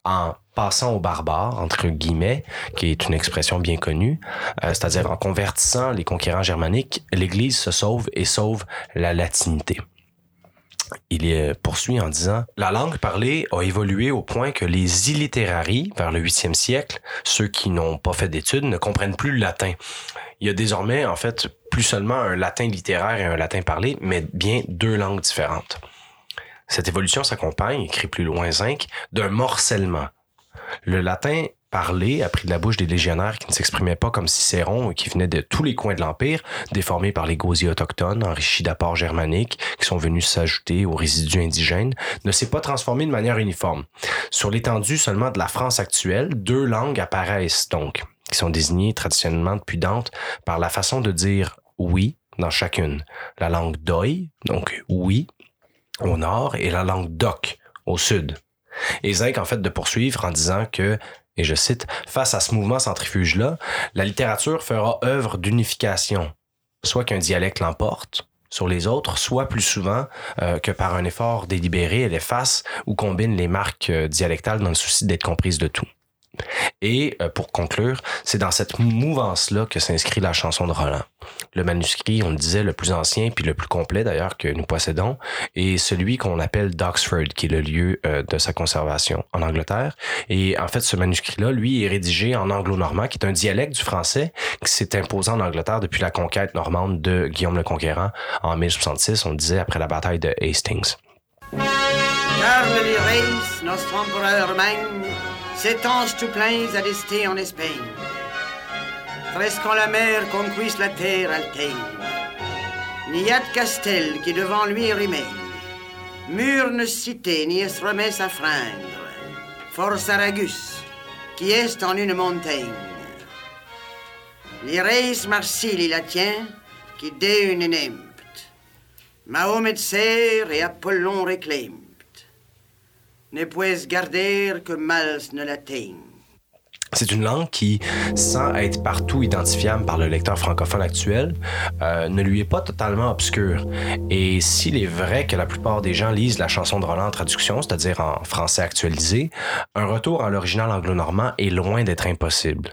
En passant au barbare, entre guillemets, qui est une expression bien connue, euh, c'est-à-dire en convertissant les conquérants germaniques, l'Église se sauve et sauve la latinité. Il euh, poursuit en disant La langue parlée a évolué au point que les illitérari, vers le 8e siècle, ceux qui n'ont pas fait d'études, ne comprennent plus le latin. Il y a désormais, en fait, plus seulement un latin littéraire et un latin parlé, mais bien deux langues différentes. Cette évolution s'accompagne, écrit plus loin Zinc, d'un morcellement. Le latin parlé, appris de la bouche des légionnaires qui ne s'exprimaient pas comme Cicéron et qui venaient de tous les coins de l'Empire, déformés par les gosiers autochtones, enrichis d'apports germaniques qui sont venus s'ajouter aux résidus indigènes, ne s'est pas transformé de manière uniforme. Sur l'étendue seulement de la France actuelle, deux langues apparaissent donc, qui sont désignées traditionnellement depuis Dante par la façon de dire oui dans chacune. La langue d'Oï, donc oui, au nord, et la langue d'Oc, au sud. Et Zinc, en fait, de poursuivre en disant que, et je cite, face à ce mouvement centrifuge-là, la littérature fera œuvre d'unification, soit qu'un dialecte l'emporte sur les autres, soit plus souvent euh, que par un effort délibéré, elle efface ou combine les marques euh, dialectales dans le souci d'être comprise de tout. Et euh, pour conclure, c'est dans cette mouvance-là que s'inscrit la chanson de Roland. Le manuscrit, on le disait, le plus ancien puis le plus complet d'ailleurs que nous possédons, est celui qu'on appelle d'Oxford, qui est le lieu euh, de sa conservation en Angleterre. Et en fait, ce manuscrit-là, lui, est rédigé en anglo-normand, qui est un dialecte du français qui s'est imposé en Angleterre depuis la conquête normande de Guillaume le Conquérant en 1066, on le disait, après la bataille de Hastings. S'étanche tout plein à rester en Espagne. Presqu'en la mer conquisse la terre altaigne. De castel qui devant lui remaine. Mur ne cité ni est remet à freindre. Fort Saragus, qui est en une montagne. Les reis Marsil il la tient, qui dé une. Mahomet sert et Apollon réclame. C'est une langue qui, sans être partout identifiable par le lecteur francophone actuel, euh, ne lui est pas totalement obscure. Et s'il est vrai que la plupart des gens lisent la chanson de Roland en traduction, c'est-à-dire en français actualisé, un retour à l'original anglo-normand est loin d'être impossible.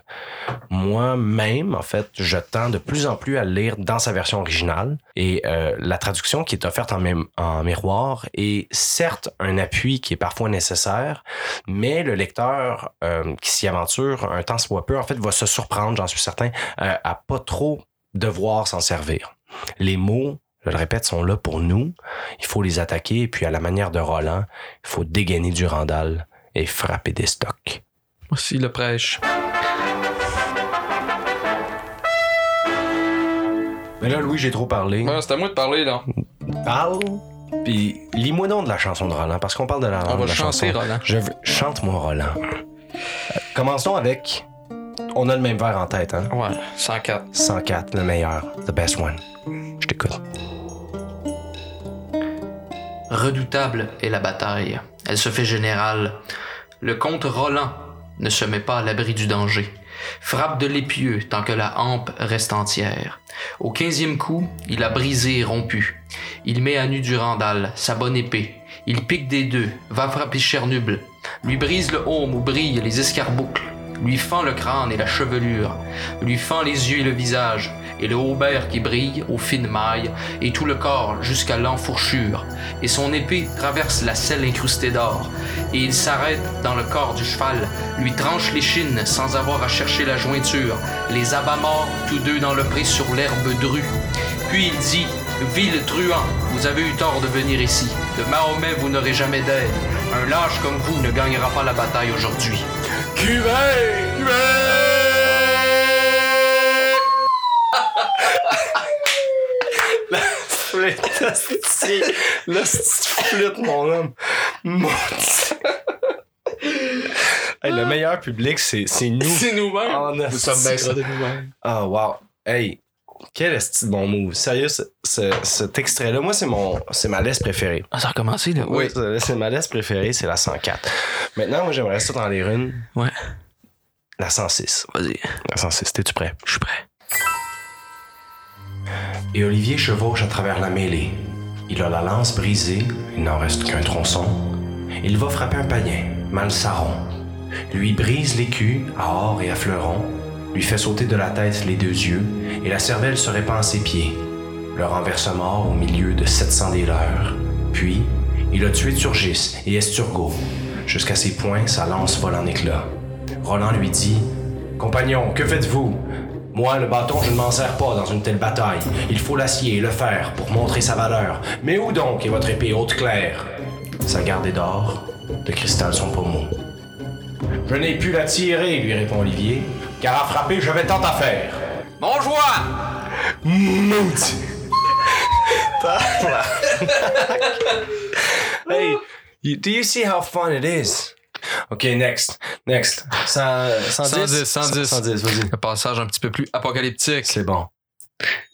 Moi-même, en fait, je tends de plus en plus à le lire dans sa version originale. Et euh, la traduction qui est offerte en, miroir est certes un appui qui est parfois nécessaire, mais le lecteur euh, qui s'y aventure un temps soit peu, en fait, va se surprendre, j'en suis certain, euh, à pas trop devoir s'en servir. Les mots, je le répète, sont là pour nous. Il faut les attaquer, et puis à la manière de Roland, il faut dégainer du Randall et frapper des stocks. Aussi le prêche. Mais là, Louis, j'ai trop parlé. Ouais, c'est à moi de parler, là. Parle, puis lis-moi donc de la chanson de Roland, parce qu'on parle de la, On de va la chanter, chanson. Roland. Je veux- Chante-moi, Roland. Euh, Commençons avec... On a le même verre en tête, hein? Ouais, 104. 104, le meilleur, the best one. Je t'écoute. Redoutable est la bataille. Elle se fait générale. Le comte Roland ne se met pas à l'abri du danger. Frappe de l'épieu tant que la hampe reste entière. Au quinzième coup, il a brisé et rompu. Il met à nu Durandal, sa bonne épée. Il pique des deux, va frapper Chernuble, lui brise le haume où brillent les escarboucles, lui fend le crâne et la chevelure, lui fend les yeux et le visage, et le haubert qui brille aux fines mailles, et tout le corps jusqu'à l'enfourchure, et son épée traverse la selle incrustée d'or, et il s'arrête dans le corps du cheval, lui tranche l'échine sans avoir à chercher la jointure, les abat morts tous deux dans le pré sur l'herbe drue. Puis il dit Ville truand, vous avez eu tort de venir ici. De Mahomet, vous n'aurez jamais d'aide. Un lâche comme vous ne gagnera pas la bataille aujourd'hui. La flûte, asti. La petite flûte, mon homme. Mon Dieu. Hey, le meilleur public, c'est c'est nous. nous-mêmes. En Nous sommes asti. maîtres de nous-mêmes. Ah, wow. Hey, quel esti de bon move. Sérieux, ce- ce- cet extrait-là, moi, c'est mon, c'est ma laisse préférée. Ah, ça a recommencé, là? Oui, c'est c'est ma laisse préférée, c'est la 104. Maintenant, moi, j'aimerais ça dans les runes. Ouais. La 106. Vas-y, La 106, t'es-tu prêt? je suis prêt. Et Olivier chevauche à travers la mêlée. Il a la lance brisée, il n'en reste qu'un tronçon. Il va frapper un païen, Malsaron. Lui brise l'écu à or et à fleuron, lui fait sauter de la tête les deux yeux, et la cervelle se répand à ses pieds. Le renverse mort au milieu de 700 des leurs. Puis, il a tué Turgis et Esturgo. Jusqu'à ses poings, sa lance vole en éclats. Roland lui dit Compagnon, que faites-vous? Moi, le bâton, je ne m'en sers pas dans une telle bataille. Il faut l'acier et le fer pour montrer sa valeur. Mais où donc est votre épée haute claire Sa garde est d'or, de cristal son pommeau. Je n'ai pu la tirer, lui répond Olivier, car à frapper, j'avais tant à faire. Bon joie! Maudit! hey, you- do you see how fun it is? OK, next. Next. 100, 110? 110, 110. 110, vas-y. Le passage un petit peu plus apocalyptique. C'est bon.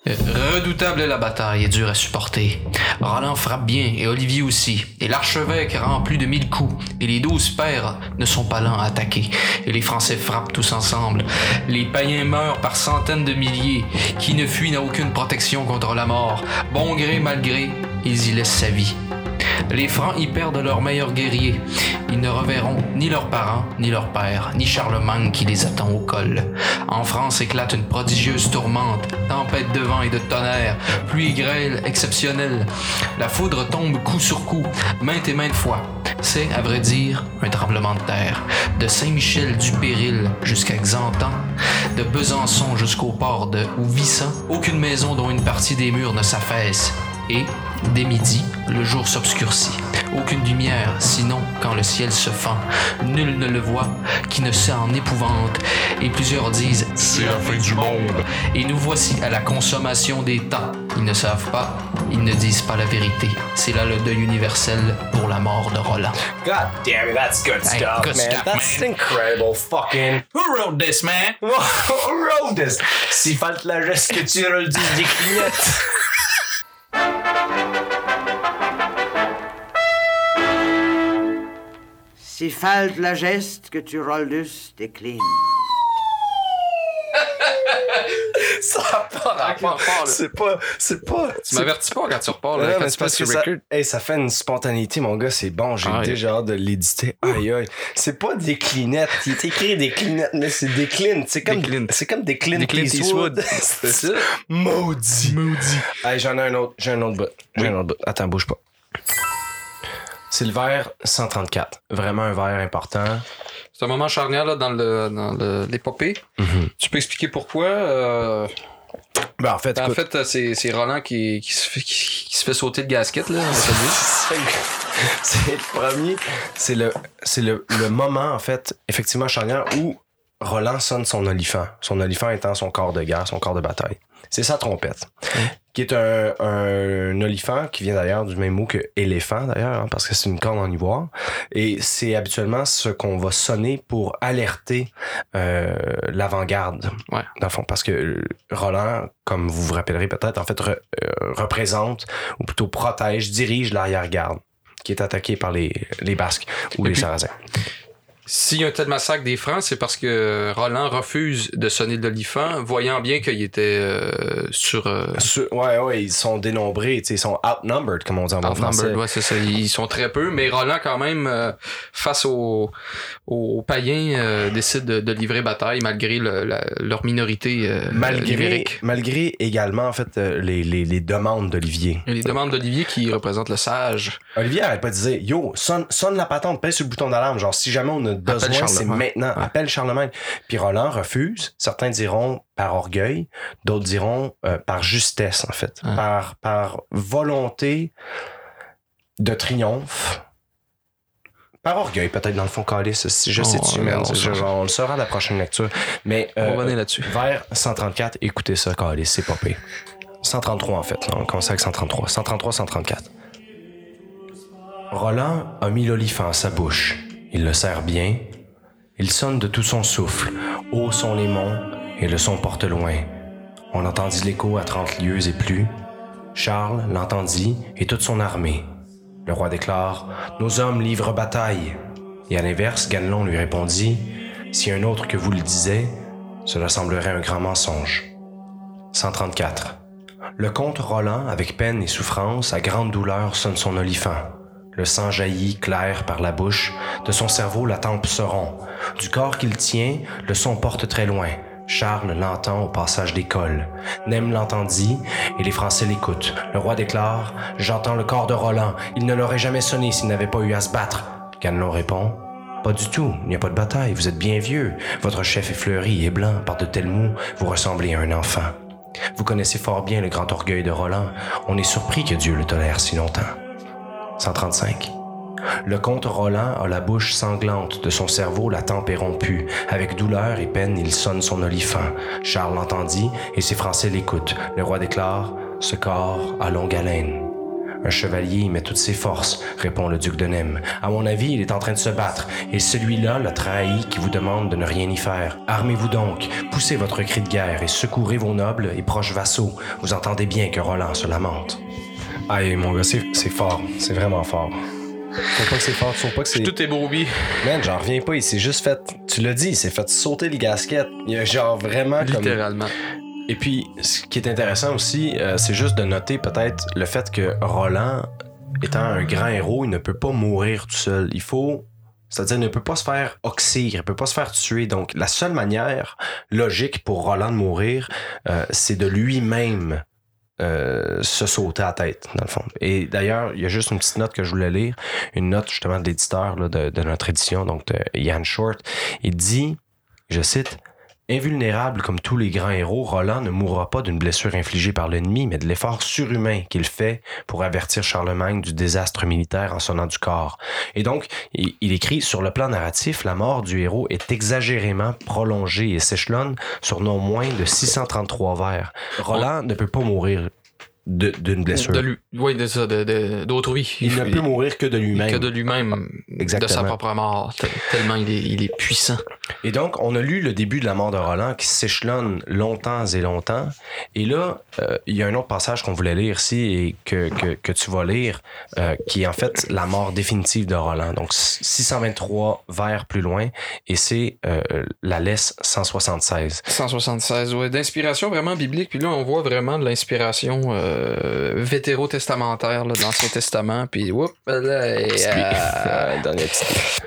Redoutable est la bataille et dure à supporter. Roland frappe bien, et Olivier aussi. Et l'archevêque rend plus de mille coups. Et les douze pères ne sont pas lents à attaquer. Et les Français frappent tous ensemble. Les païens meurent par centaines de milliers. Qui ne fuit n'a aucune protection contre la mort. Bon gré, mal gré, ils y laissent sa vie. Les Francs y perdent leurs meilleurs guerriers. Ils ne reverront ni leurs parents, ni leur père, ni Charlemagne qui les attend au col. En France éclate une prodigieuse tourmente, tempête de vent et de tonnerre, pluie grêle exceptionnelle. La foudre tombe coup sur coup, maintes et maintes fois. C'est, à vrai dire, un tremblement de terre. De Saint-Michel du Péril jusqu'à Xantan, de Besançon jusqu'au port de Ouvissant, aucune maison dont une partie des murs ne s'affaisse. Et, dès midi, le jour s'obscurcit. Aucune lumière, sinon quand le ciel se fend. Nul ne le voit, qui ne sait en épouvante. Et plusieurs disent C'est la fin du monde. Et nous voici à la consommation des temps. Ils ne savent pas, ils ne disent pas la vérité. C'est là le deuil universel pour la mort de Roland. God damn it, that's good Hey, stuff, good man. stuff, that's man. incredible fucking. Who wrote this, man? Who wrote this? S'il la geste que tu le dis si falte la geste que tu roldus décline. Ça a pas rapport. là. C'est pas. C'est pas. Tu m'avertis pas quand tu repars, là, Ouais, quand mais tu passes que sur ça, record. hey, ça fait une spontanéité, mon gars, c'est bon. J'ai Ah, déjà hâte de l'éditer. Aïe, aïe. C'est pas des clinettes. Il est écrit des clinettes, mais c'est des clines. C'est comme, c'est comme des Clint, Des Eastwood. Eastwood. C'est ça. Maudit. Maudit. Hey, j'en ai un autre. J'ai un autre bout. J'ai un autre bout. Attends, bouge pas. C'est le verre 134. Vraiment un verre important. C'est un moment charnière là, dans le dans le- l'épopée. Tu peux expliquer pourquoi? euh, Ben, en fait, en écoute, fait, c'est c'est Roland qui, qui, se fait, qui, qui se fait sauter le gasket. Là, c'est le premier. C'est le, c'est le, le moment, en fait, effectivement, charnière où Roland sonne son olifant. Son olifant étant son corps de guerre, son corps de bataille. C'est sa trompette. Qui est un, un olifant qui vient d'ailleurs du même mot que éléphant, d'ailleurs, hein, parce que c'est une corne en ivoire. Et c'est habituellement ce qu'on va sonner pour alerter euh, l'avant-garde. Ouais. Dans le fond, parce que euh, Roland, comme vous vous rappellerez peut-être, en fait, re- euh, représente, ou plutôt protège, dirige l'arrière-garde qui est attaqué par les, les Basques ou Et les puis- Sarrasins. S'il y a un tel massacre des Francs, c'est parce que Roland refuse de sonner l'olifant, voyant bien qu'il était euh, sur. euh, Sur- ouais, ouais, ils sont dénombrés, tu sais, ils sont outnumbered, comme on dit en bon français. outnumbered, ouais, c'est ça. Ils sont très peu, mais Roland, quand même, euh, face aux, aux païens, euh, décide de, de livrer bataille malgré le- la- leur minorité euh, Malgré, numérique. malgré également, en fait, les, les, les demandes d'Olivier. Les demandes d'Olivier qui représente le sage. Olivier arrête pas de dire Yo, sonne, sonne la patente, pèse sur le bouton d'alarme. Genre, si jamais on a besoin, c'est maintenant. Ouais. Appelle Charlemagne. Puis Roland refuse. Certains diront par orgueil, d'autres diront euh, par justesse, en fait. Ouais. Par, par volonté de triomphe. Par orgueil, peut-être, dans le fond, Calice. Si je On- sais dessus, on- mais on on, on le saura à la prochaine lecture. Mais On va euh, revenir là-dessus. vers 134, écoutez ça, Calice, c'est pire. 133 en fait, on commence avec 133. 133, 134. Roland a mis l'olifant à sa bouche. Il le serre bien. Il sonne de tout son souffle. Hauts sont les monts et le son porte loin. On entendit l'écho à trente lieues et plus. Charles l'entendit et toute son armée. Le roi déclare Nos hommes livrent bataille. Et à l'inverse, Ganelon lui répondit Si un autre que vous le disait, cela semblerait un grand mensonge. 134. Le comte Roland, avec peine et souffrance, à grande douleur, sonne son olifant. Le sang jaillit clair par la bouche, de son cerveau la tempe se rompt. Du corps qu'il tient, le son porte très loin. Charles l'entend au passage des cols. Nem l'entendit, et les Français l'écoutent. Le roi déclare J'entends le corps de Roland. Il ne l'aurait jamais sonné s'il n'avait pas eu à se battre. Ganelon répond Pas du tout, il n'y a pas de bataille, vous êtes bien vieux. Votre chef est fleuri et blanc, par de tels mots, vous ressemblez à un enfant. Vous connaissez fort bien le grand orgueil de Roland. On est surpris que Dieu le tolère si longtemps. 135. Le comte Roland a la bouche sanglante, de son cerveau la tempe est rompue. Avec douleur et peine, il sonne son olifant. Charles l'entendit et ses Français l'écoutent. Le roi déclare Ce corps a longue haleine. Un chevalier y met toutes ses forces, répond le duc de Nem. À mon avis, il est en train de se battre, et celui-là l'a trahi qui vous demande de ne rien y faire. Armez-vous donc, poussez votre cri de guerre et secourez vos nobles et proches vassaux. Vous entendez bien que Roland se lamente. Aïe, mon gars, c'est fort. C'est vraiment fort. Faut pas que c'est fort, faut pas que c'est. Tout est bourbi. Man, j'en reviens pas, il s'est juste fait. Tu l'as dit, il s'est fait sauter le gasket. Il a genre vraiment comme. Littéralement. Et puis, ce qui est intéressant aussi, euh, c'est juste de noter peut-être le fait que Roland, étant un grand héros, il ne peut pas mourir tout seul. Il faut. C'est-à-dire, il ne peut pas se faire oxyre, il ne peut pas se faire tuer. Donc, la seule manière logique pour Roland de mourir, euh, c'est de lui-même euh, se sauter à la tête, dans le fond. Et d'ailleurs, il y a juste une petite note que je voulais lire, une note justement de l'éditeur de, de notre édition, donc de Ian Short. Il dit, je cite, Invulnérable comme tous les grands héros, Roland ne mourra pas d'une blessure infligée par l'ennemi, mais de l'effort surhumain qu'il fait pour avertir Charlemagne du désastre militaire en sonnant du corps. Et donc, il, écrit sur le plan narratif, la mort du héros est exagérément prolongée et s'échelonne sur non moins de 633 vers. Roland ne peut pas mourir d'une blessure. De lui. Oui, de ça, de- de- d'autrui. Il ne peut mourir que de lui-même. que de lui-même, de Exactement. sa propre mort, te- tellement il est, il est puissant. Et donc, on a lu le début de la mort de Roland qui s'échelonne longtemps et longtemps. Et là, euh, il y a un autre passage qu'on voulait lire ici et que, que, que tu vas lire, euh, qui est en fait la mort définitive de Roland. Donc, 623 vers plus loin, et c'est euh, la laisse 176. 176, ouais, d'inspiration vraiment biblique. Puis là, on voit vraiment de l'inspiration euh, vétérotestamentaire là, de l'Ancien Testament. Puis, whoop, là, et, euh, dernier petit.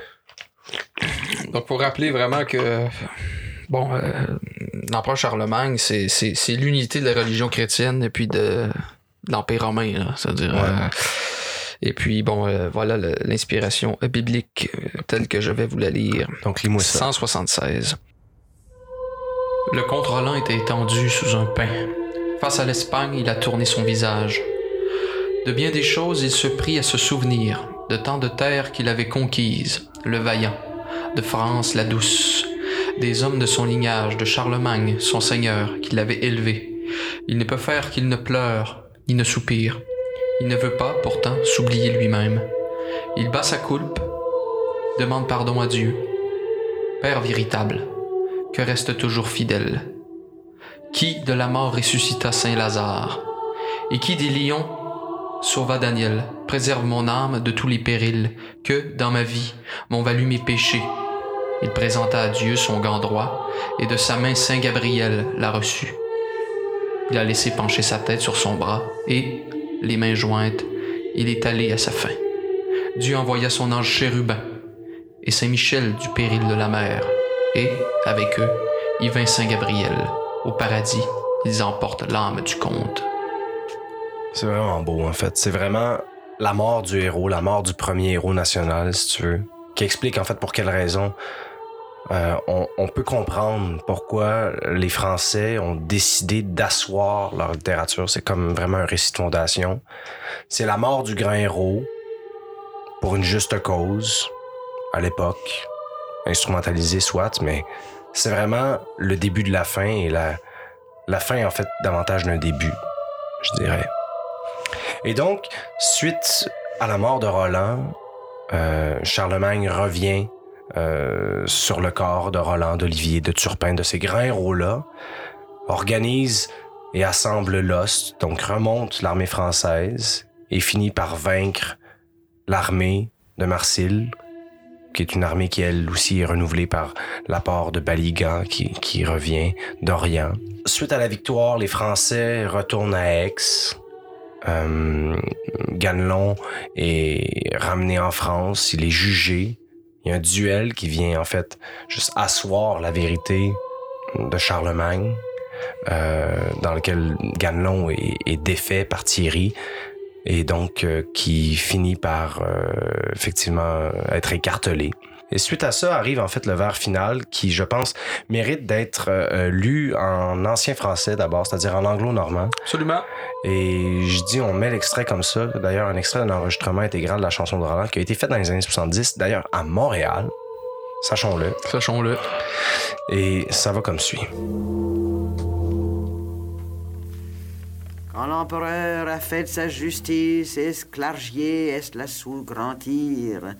donc, pour rappeler vraiment que, bon, euh, l'empereur Charlemagne, c'est, c'est, c'est l'unité de la religion chrétienne et puis de, de l'Empire romain, là, c'est-à-dire... Ouais. euh, et puis, bon, euh, voilà le- l'inspiration biblique euh, telle que je vais vous la lire. Donc, lis-moi ça. 176. Le comte Roland était étendu sous un pin. Face à l'Espagne, il a tourné son visage. De bien des choses, il se prit à se souvenir, de tant de terres qu'il avait conquises, le vaillant, de France la douce, des hommes de son lignage, de Charlemagne, son seigneur, qui l'avait élevé. Il ne peut faire qu'il ne pleure, ni ne soupire. Il ne veut pas, pourtant, s'oublier lui-même. Il bat sa coulpe, demande pardon à Dieu. Père véritable, que reste toujours fidèle. Qui de la mort ressuscita Saint Lazare Et qui des lions sauva Daniel Préserve mon âme de tous les périls que, dans ma vie, m'ont valu mes péchés. Il présenta à Dieu son gant droit, et de sa main Saint Gabriel l'a reçu. Il a laissé pencher sa tête sur son bras, et, les mains jointes, il est allé à sa fin. Dieu envoya son ange chérubin, et Saint Michel du péril de la mer, et, avec eux, y vint Saint Gabriel. Au paradis, ils emportent l'âme du comte. C'est vraiment beau, en fait. C'est vraiment la mort du héros, la mort du premier héros national, si tu veux, qui explique, en fait, pour quelle raison euh, on, on peut comprendre pourquoi les Français ont décidé d'asseoir leur littérature. C'est comme vraiment un récit de fondation. C'est la mort du grand héros pour une juste cause, à l'époque, instrumentalisé soit, mais c'est vraiment le début de la fin et la, la fin, en fait, davantage d'un début, je dirais. Et donc, suite à la mort de Roland, euh, Charlemagne revient euh, sur le corps de Roland, d'Olivier, de Turpin, de ces grands héros-là, organise et assemble l'ost, donc remonte l'armée française et finit par vaincre l'armée de Marsil, qui est une armée qui elle aussi est renouvelée par l'apport de Baligan qui, qui revient d'Orient. Suite à la victoire, les Français retournent à Aix. Euh, Ganelon est ramené en France, il est jugé. Il y a un duel qui vient en fait juste asseoir la vérité de Charlemagne, euh, dans lequel Ganelon est, est défait par Thierry et donc euh, qui finit par euh, effectivement être écartelé. Et suite à ça arrive en fait le vers final qui, je pense, mérite d'être euh, lu en ancien français d'abord, c'est-à-dire en anglo-normand. Absolument. Et je dis, on met l'extrait comme ça. D'ailleurs, un extrait d'un enregistrement intégral de la chanson de Roland qui a été fait dans les années 70, d'ailleurs à Montréal. Sachons-le. Sachons-le. Et ça va comme suit. Quand l'empereur a fait sa justice, esclargier est la sous grandir.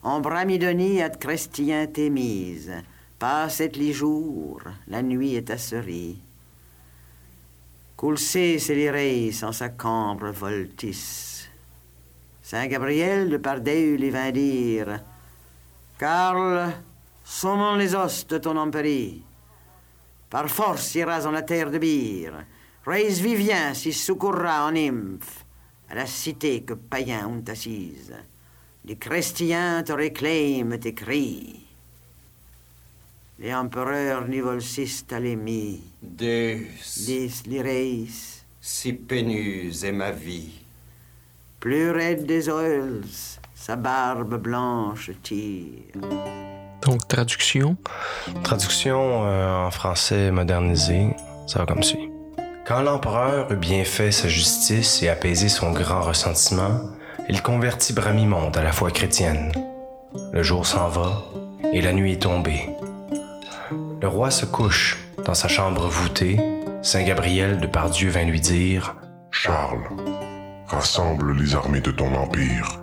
En Bramidonie ad Crestien t'es mise. Passet les jours, la nuit est asserie. Coulsé reis sans sa cambre voltis. Saint Gabriel de Pardeu les vint dire. Karl, sommons les os de ton empérie. Par force iras en la terre de Bire. Reis Vivien s'y secourra en nymphe, à la cité que païens ont assise. Les chrétiens te réclament tes cris. Les empereurs à l'émis. Deus, Dis les reis, si pénuse est ma vie. plus raide des oils, sa barbe blanche tire. Donc, traduction? Traduction euh, en français modernisé, ça va comme suit. Quand l'empereur eut bien fait sa justice et apaisé son grand ressentiment, il convertit Bramimonde à la foi chrétienne. Le jour s'en va et la nuit est tombée. Le roi se couche dans sa chambre voûtée. Saint Gabriel de Pardieu vint lui dire Charles, rassemble les armées de ton empire.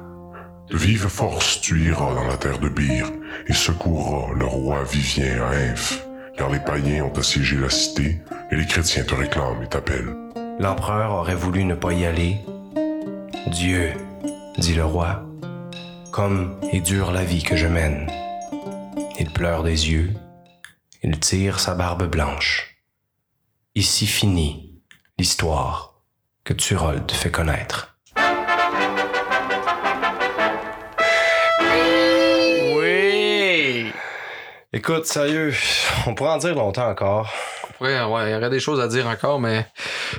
De vive force tu iras dans la terre de Byr et secourras le roi Vivien à Inf, car les païens ont assiégé la cité et les chrétiens te réclament et t'appellent. L'empereur aurait voulu ne pas y aller. Dieu, dit le roi, comme est dure la vie que je mène. Il pleure des yeux, il tire sa barbe blanche. Ici finit l'histoire que Turold fait connaître. Écoute, sérieux, on pourrait en dire longtemps encore. Ouais, ouais, il y aurait des choses à dire encore, mais à un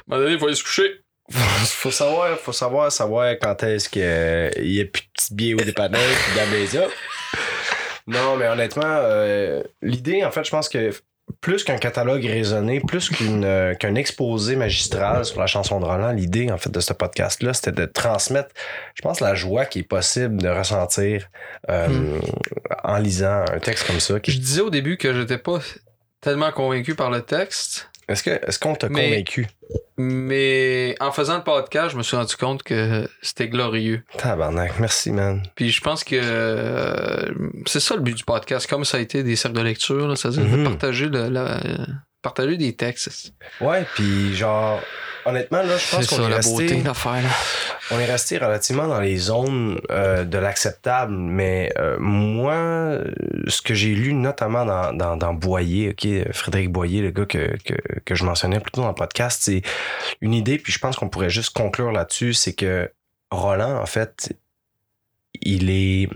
moment donné, il faut aller se coucher. faut savoir, faut savoir, savoir quand est-ce qu'il y a plus de petits billets ou des panneaux puis d'amnésia. Non, mais honnêtement, euh, l'idée, en fait, je pense que plus qu'un catalogue raisonné, plus qu'une euh, qu'un exposé magistral sur la chanson de Roland, l'idée, en fait, de ce podcast-là, c'était de transmettre, je pense, la joie qui est possible de ressentir euh, en lisant un texte comme ça. qui- Je disais au début que j'étais pas tellement convaincu par le texte, Est-ce que est-ce qu'on t'a Mais- convaincu? mais en faisant le podcast, je me suis rendu compte que c'était glorieux. Tabarnak, merci, man. Puis je pense que euh, c'est ça le but du podcast, comme ça a été des cercles de lecture, là, c'est-à-dire de Mhm. partager, le, la- partager des textes. Ouais, puis genre, honnêtement, là, je pense qu'on est la resté... beauté. On est resté relativement dans les zones euh, de l'acceptable, mais euh, moi, ce que j'ai lu notamment dans, dans, dans Boyer, ok, Frédéric Boyer, le gars que, que, que je mentionnais plus tôt dans le podcast, c'est une idée, puis je pense qu'on pourrait juste conclure là-dessus, c'est que Roland, en fait, il est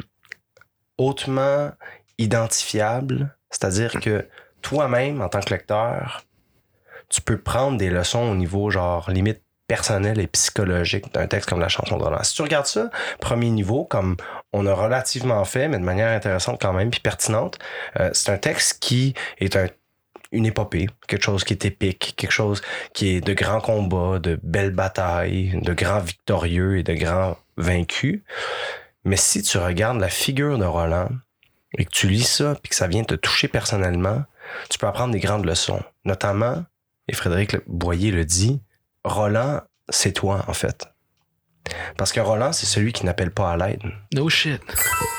hautement identifiable, c'est-à-dire que toi-même, en tant que lecteur, tu peux prendre des leçons au niveau, genre, limite personnel et psychologique d'un texte comme la chanson de Roland. Si tu regardes ça, premier niveau, comme on a relativement fait, mais de manière intéressante quand même, puis pertinente, euh, c'est un texte qui est un une épopée, quelque chose qui est épique, quelque chose qui est de grands combats, de belles batailles, de grands victorieux et de grands vaincus. Mais si tu regardes la figure de Roland et que tu lis ça puis que ça vient te toucher personnellement, tu peux apprendre des grandes leçons. Notamment, et Frédéric Boyer le dit, Roland, c'est toi, en fait. Parce que Roland, c'est celui qui n'appelle pas à l'aide. No shit.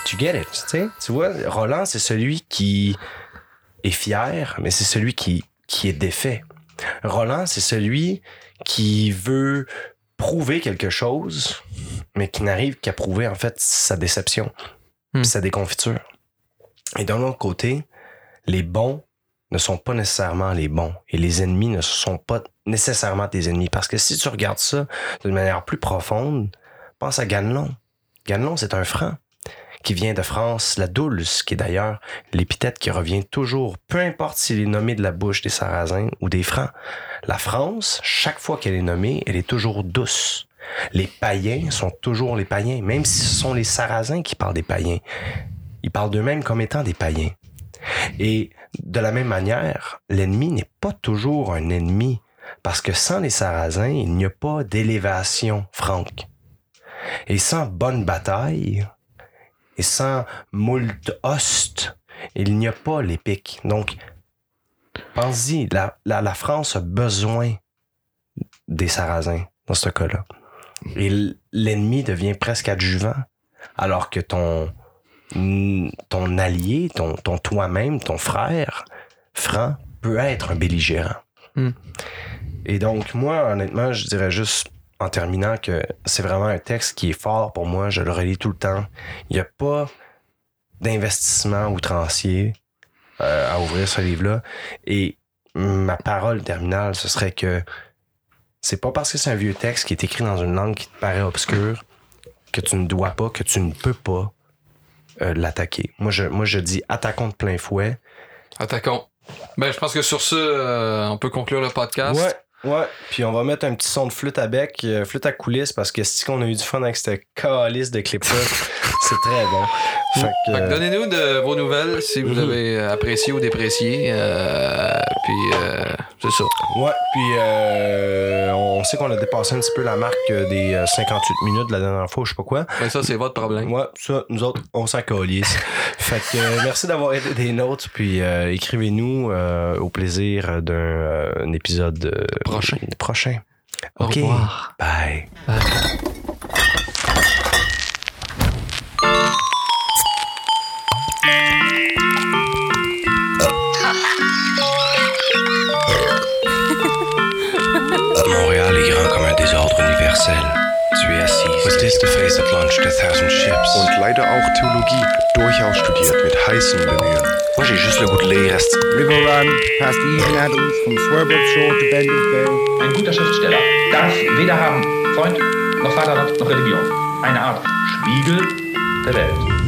Tu get it, tu sais? Tu vois, Roland, c'est celui qui est fier, mais c'est celui qui, qui est défait. Roland, c'est celui qui veut prouver quelque chose, mais qui n'arrive qu'à prouver, en fait, sa déception, Hmm. sa déconfiture. Et d'un autre côté, les bons ne sont pas nécessairement les bons et les ennemis ne sont pas nécessairement tes ennemis. Parce que si tu regardes ça d'une manière plus profonde, pense à Ganelon. Ganelon, c'est un franc qui vient de France, la Dulce, qui est d'ailleurs l'épithète qui revient toujours, peu importe s'il est nommé de la bouche des Sarrasins ou des Francs. La France, chaque fois qu'elle est nommée, elle est toujours douce. Les païens sont toujours les païens, même si ce sont les Sarrasins qui parlent des païens. Ils parlent d'eux-mêmes comme étant des païens. Et de la même manière, l'ennemi n'est pas toujours un ennemi, parce que sans les Sarrasins, il n'y a pas d'élévation franque. Et sans bonne bataille, et sans moult host, il n'y a pas l'épique. Donc, pense-y, la, la, France a besoin des Sarrasins dans ce cas-là. Et l'ennemi devient presque adjuvant, alors que ton, ton allié, ton, ton toi-même, ton frère, franc, peut être un belligérant. Hmm. Et donc, moi, honnêtement, je dirais juste en terminant que c'est vraiment un texte qui est fort pour moi. Je le relis tout le temps. Il n'y a pas d'investissement outrancier euh, à ouvrir ce livre-là. Et ma parole terminale, ce serait que c'est pas parce que c'est un vieux texte qui est écrit dans une langue qui te paraît obscure que tu ne dois pas, que tu ne peux pas euh, l'attaquer. Moi je, moi, je dis attaquons de plein fouet. Attaquons. Ben, je pense que sur ce, euh, on peut conclure le podcast. Ouais, ouais. Puis on va mettre un petit son de flûte à bec, euh, flûte à coulisses, parce que si on a eu du fun avec cette calice de clip-là, c'est très bon. Euh, donnez-nous de vos nouvelles si vous Mhm. avez apprécié ou déprécié. euh, puis euh, c'est ça. Ouais, puis euh, on sait qu'on a dépassé un petit peu la marque euh, des euh, 58 minutes la dernière fois, je sais pas quoi. Ben, ça, c'est votre problème. Ouais, ça, nous autres, on s'en calisse. fait que euh, merci d'avoir été des nôtres, puis euh, écrivez-nous euh, au plaisir d'un euh, un épisode Prochain. prochain. Au OK. revoir. Bye. Montréal est grand comme un désordre universel. Tu es assis. Was this the face that launched a thousand ships? Und leider auch Theologie, durchaus studiert mit heißen Bemühen. Moi, j'ai juste le goût de lire. River Run, Adams, from Swerve Shore to Bendel Bay. Ein guter Schriftsteller darf weder haben Freund, noch Vaterland, noch Religion. Eine Art Spiegel der Welt.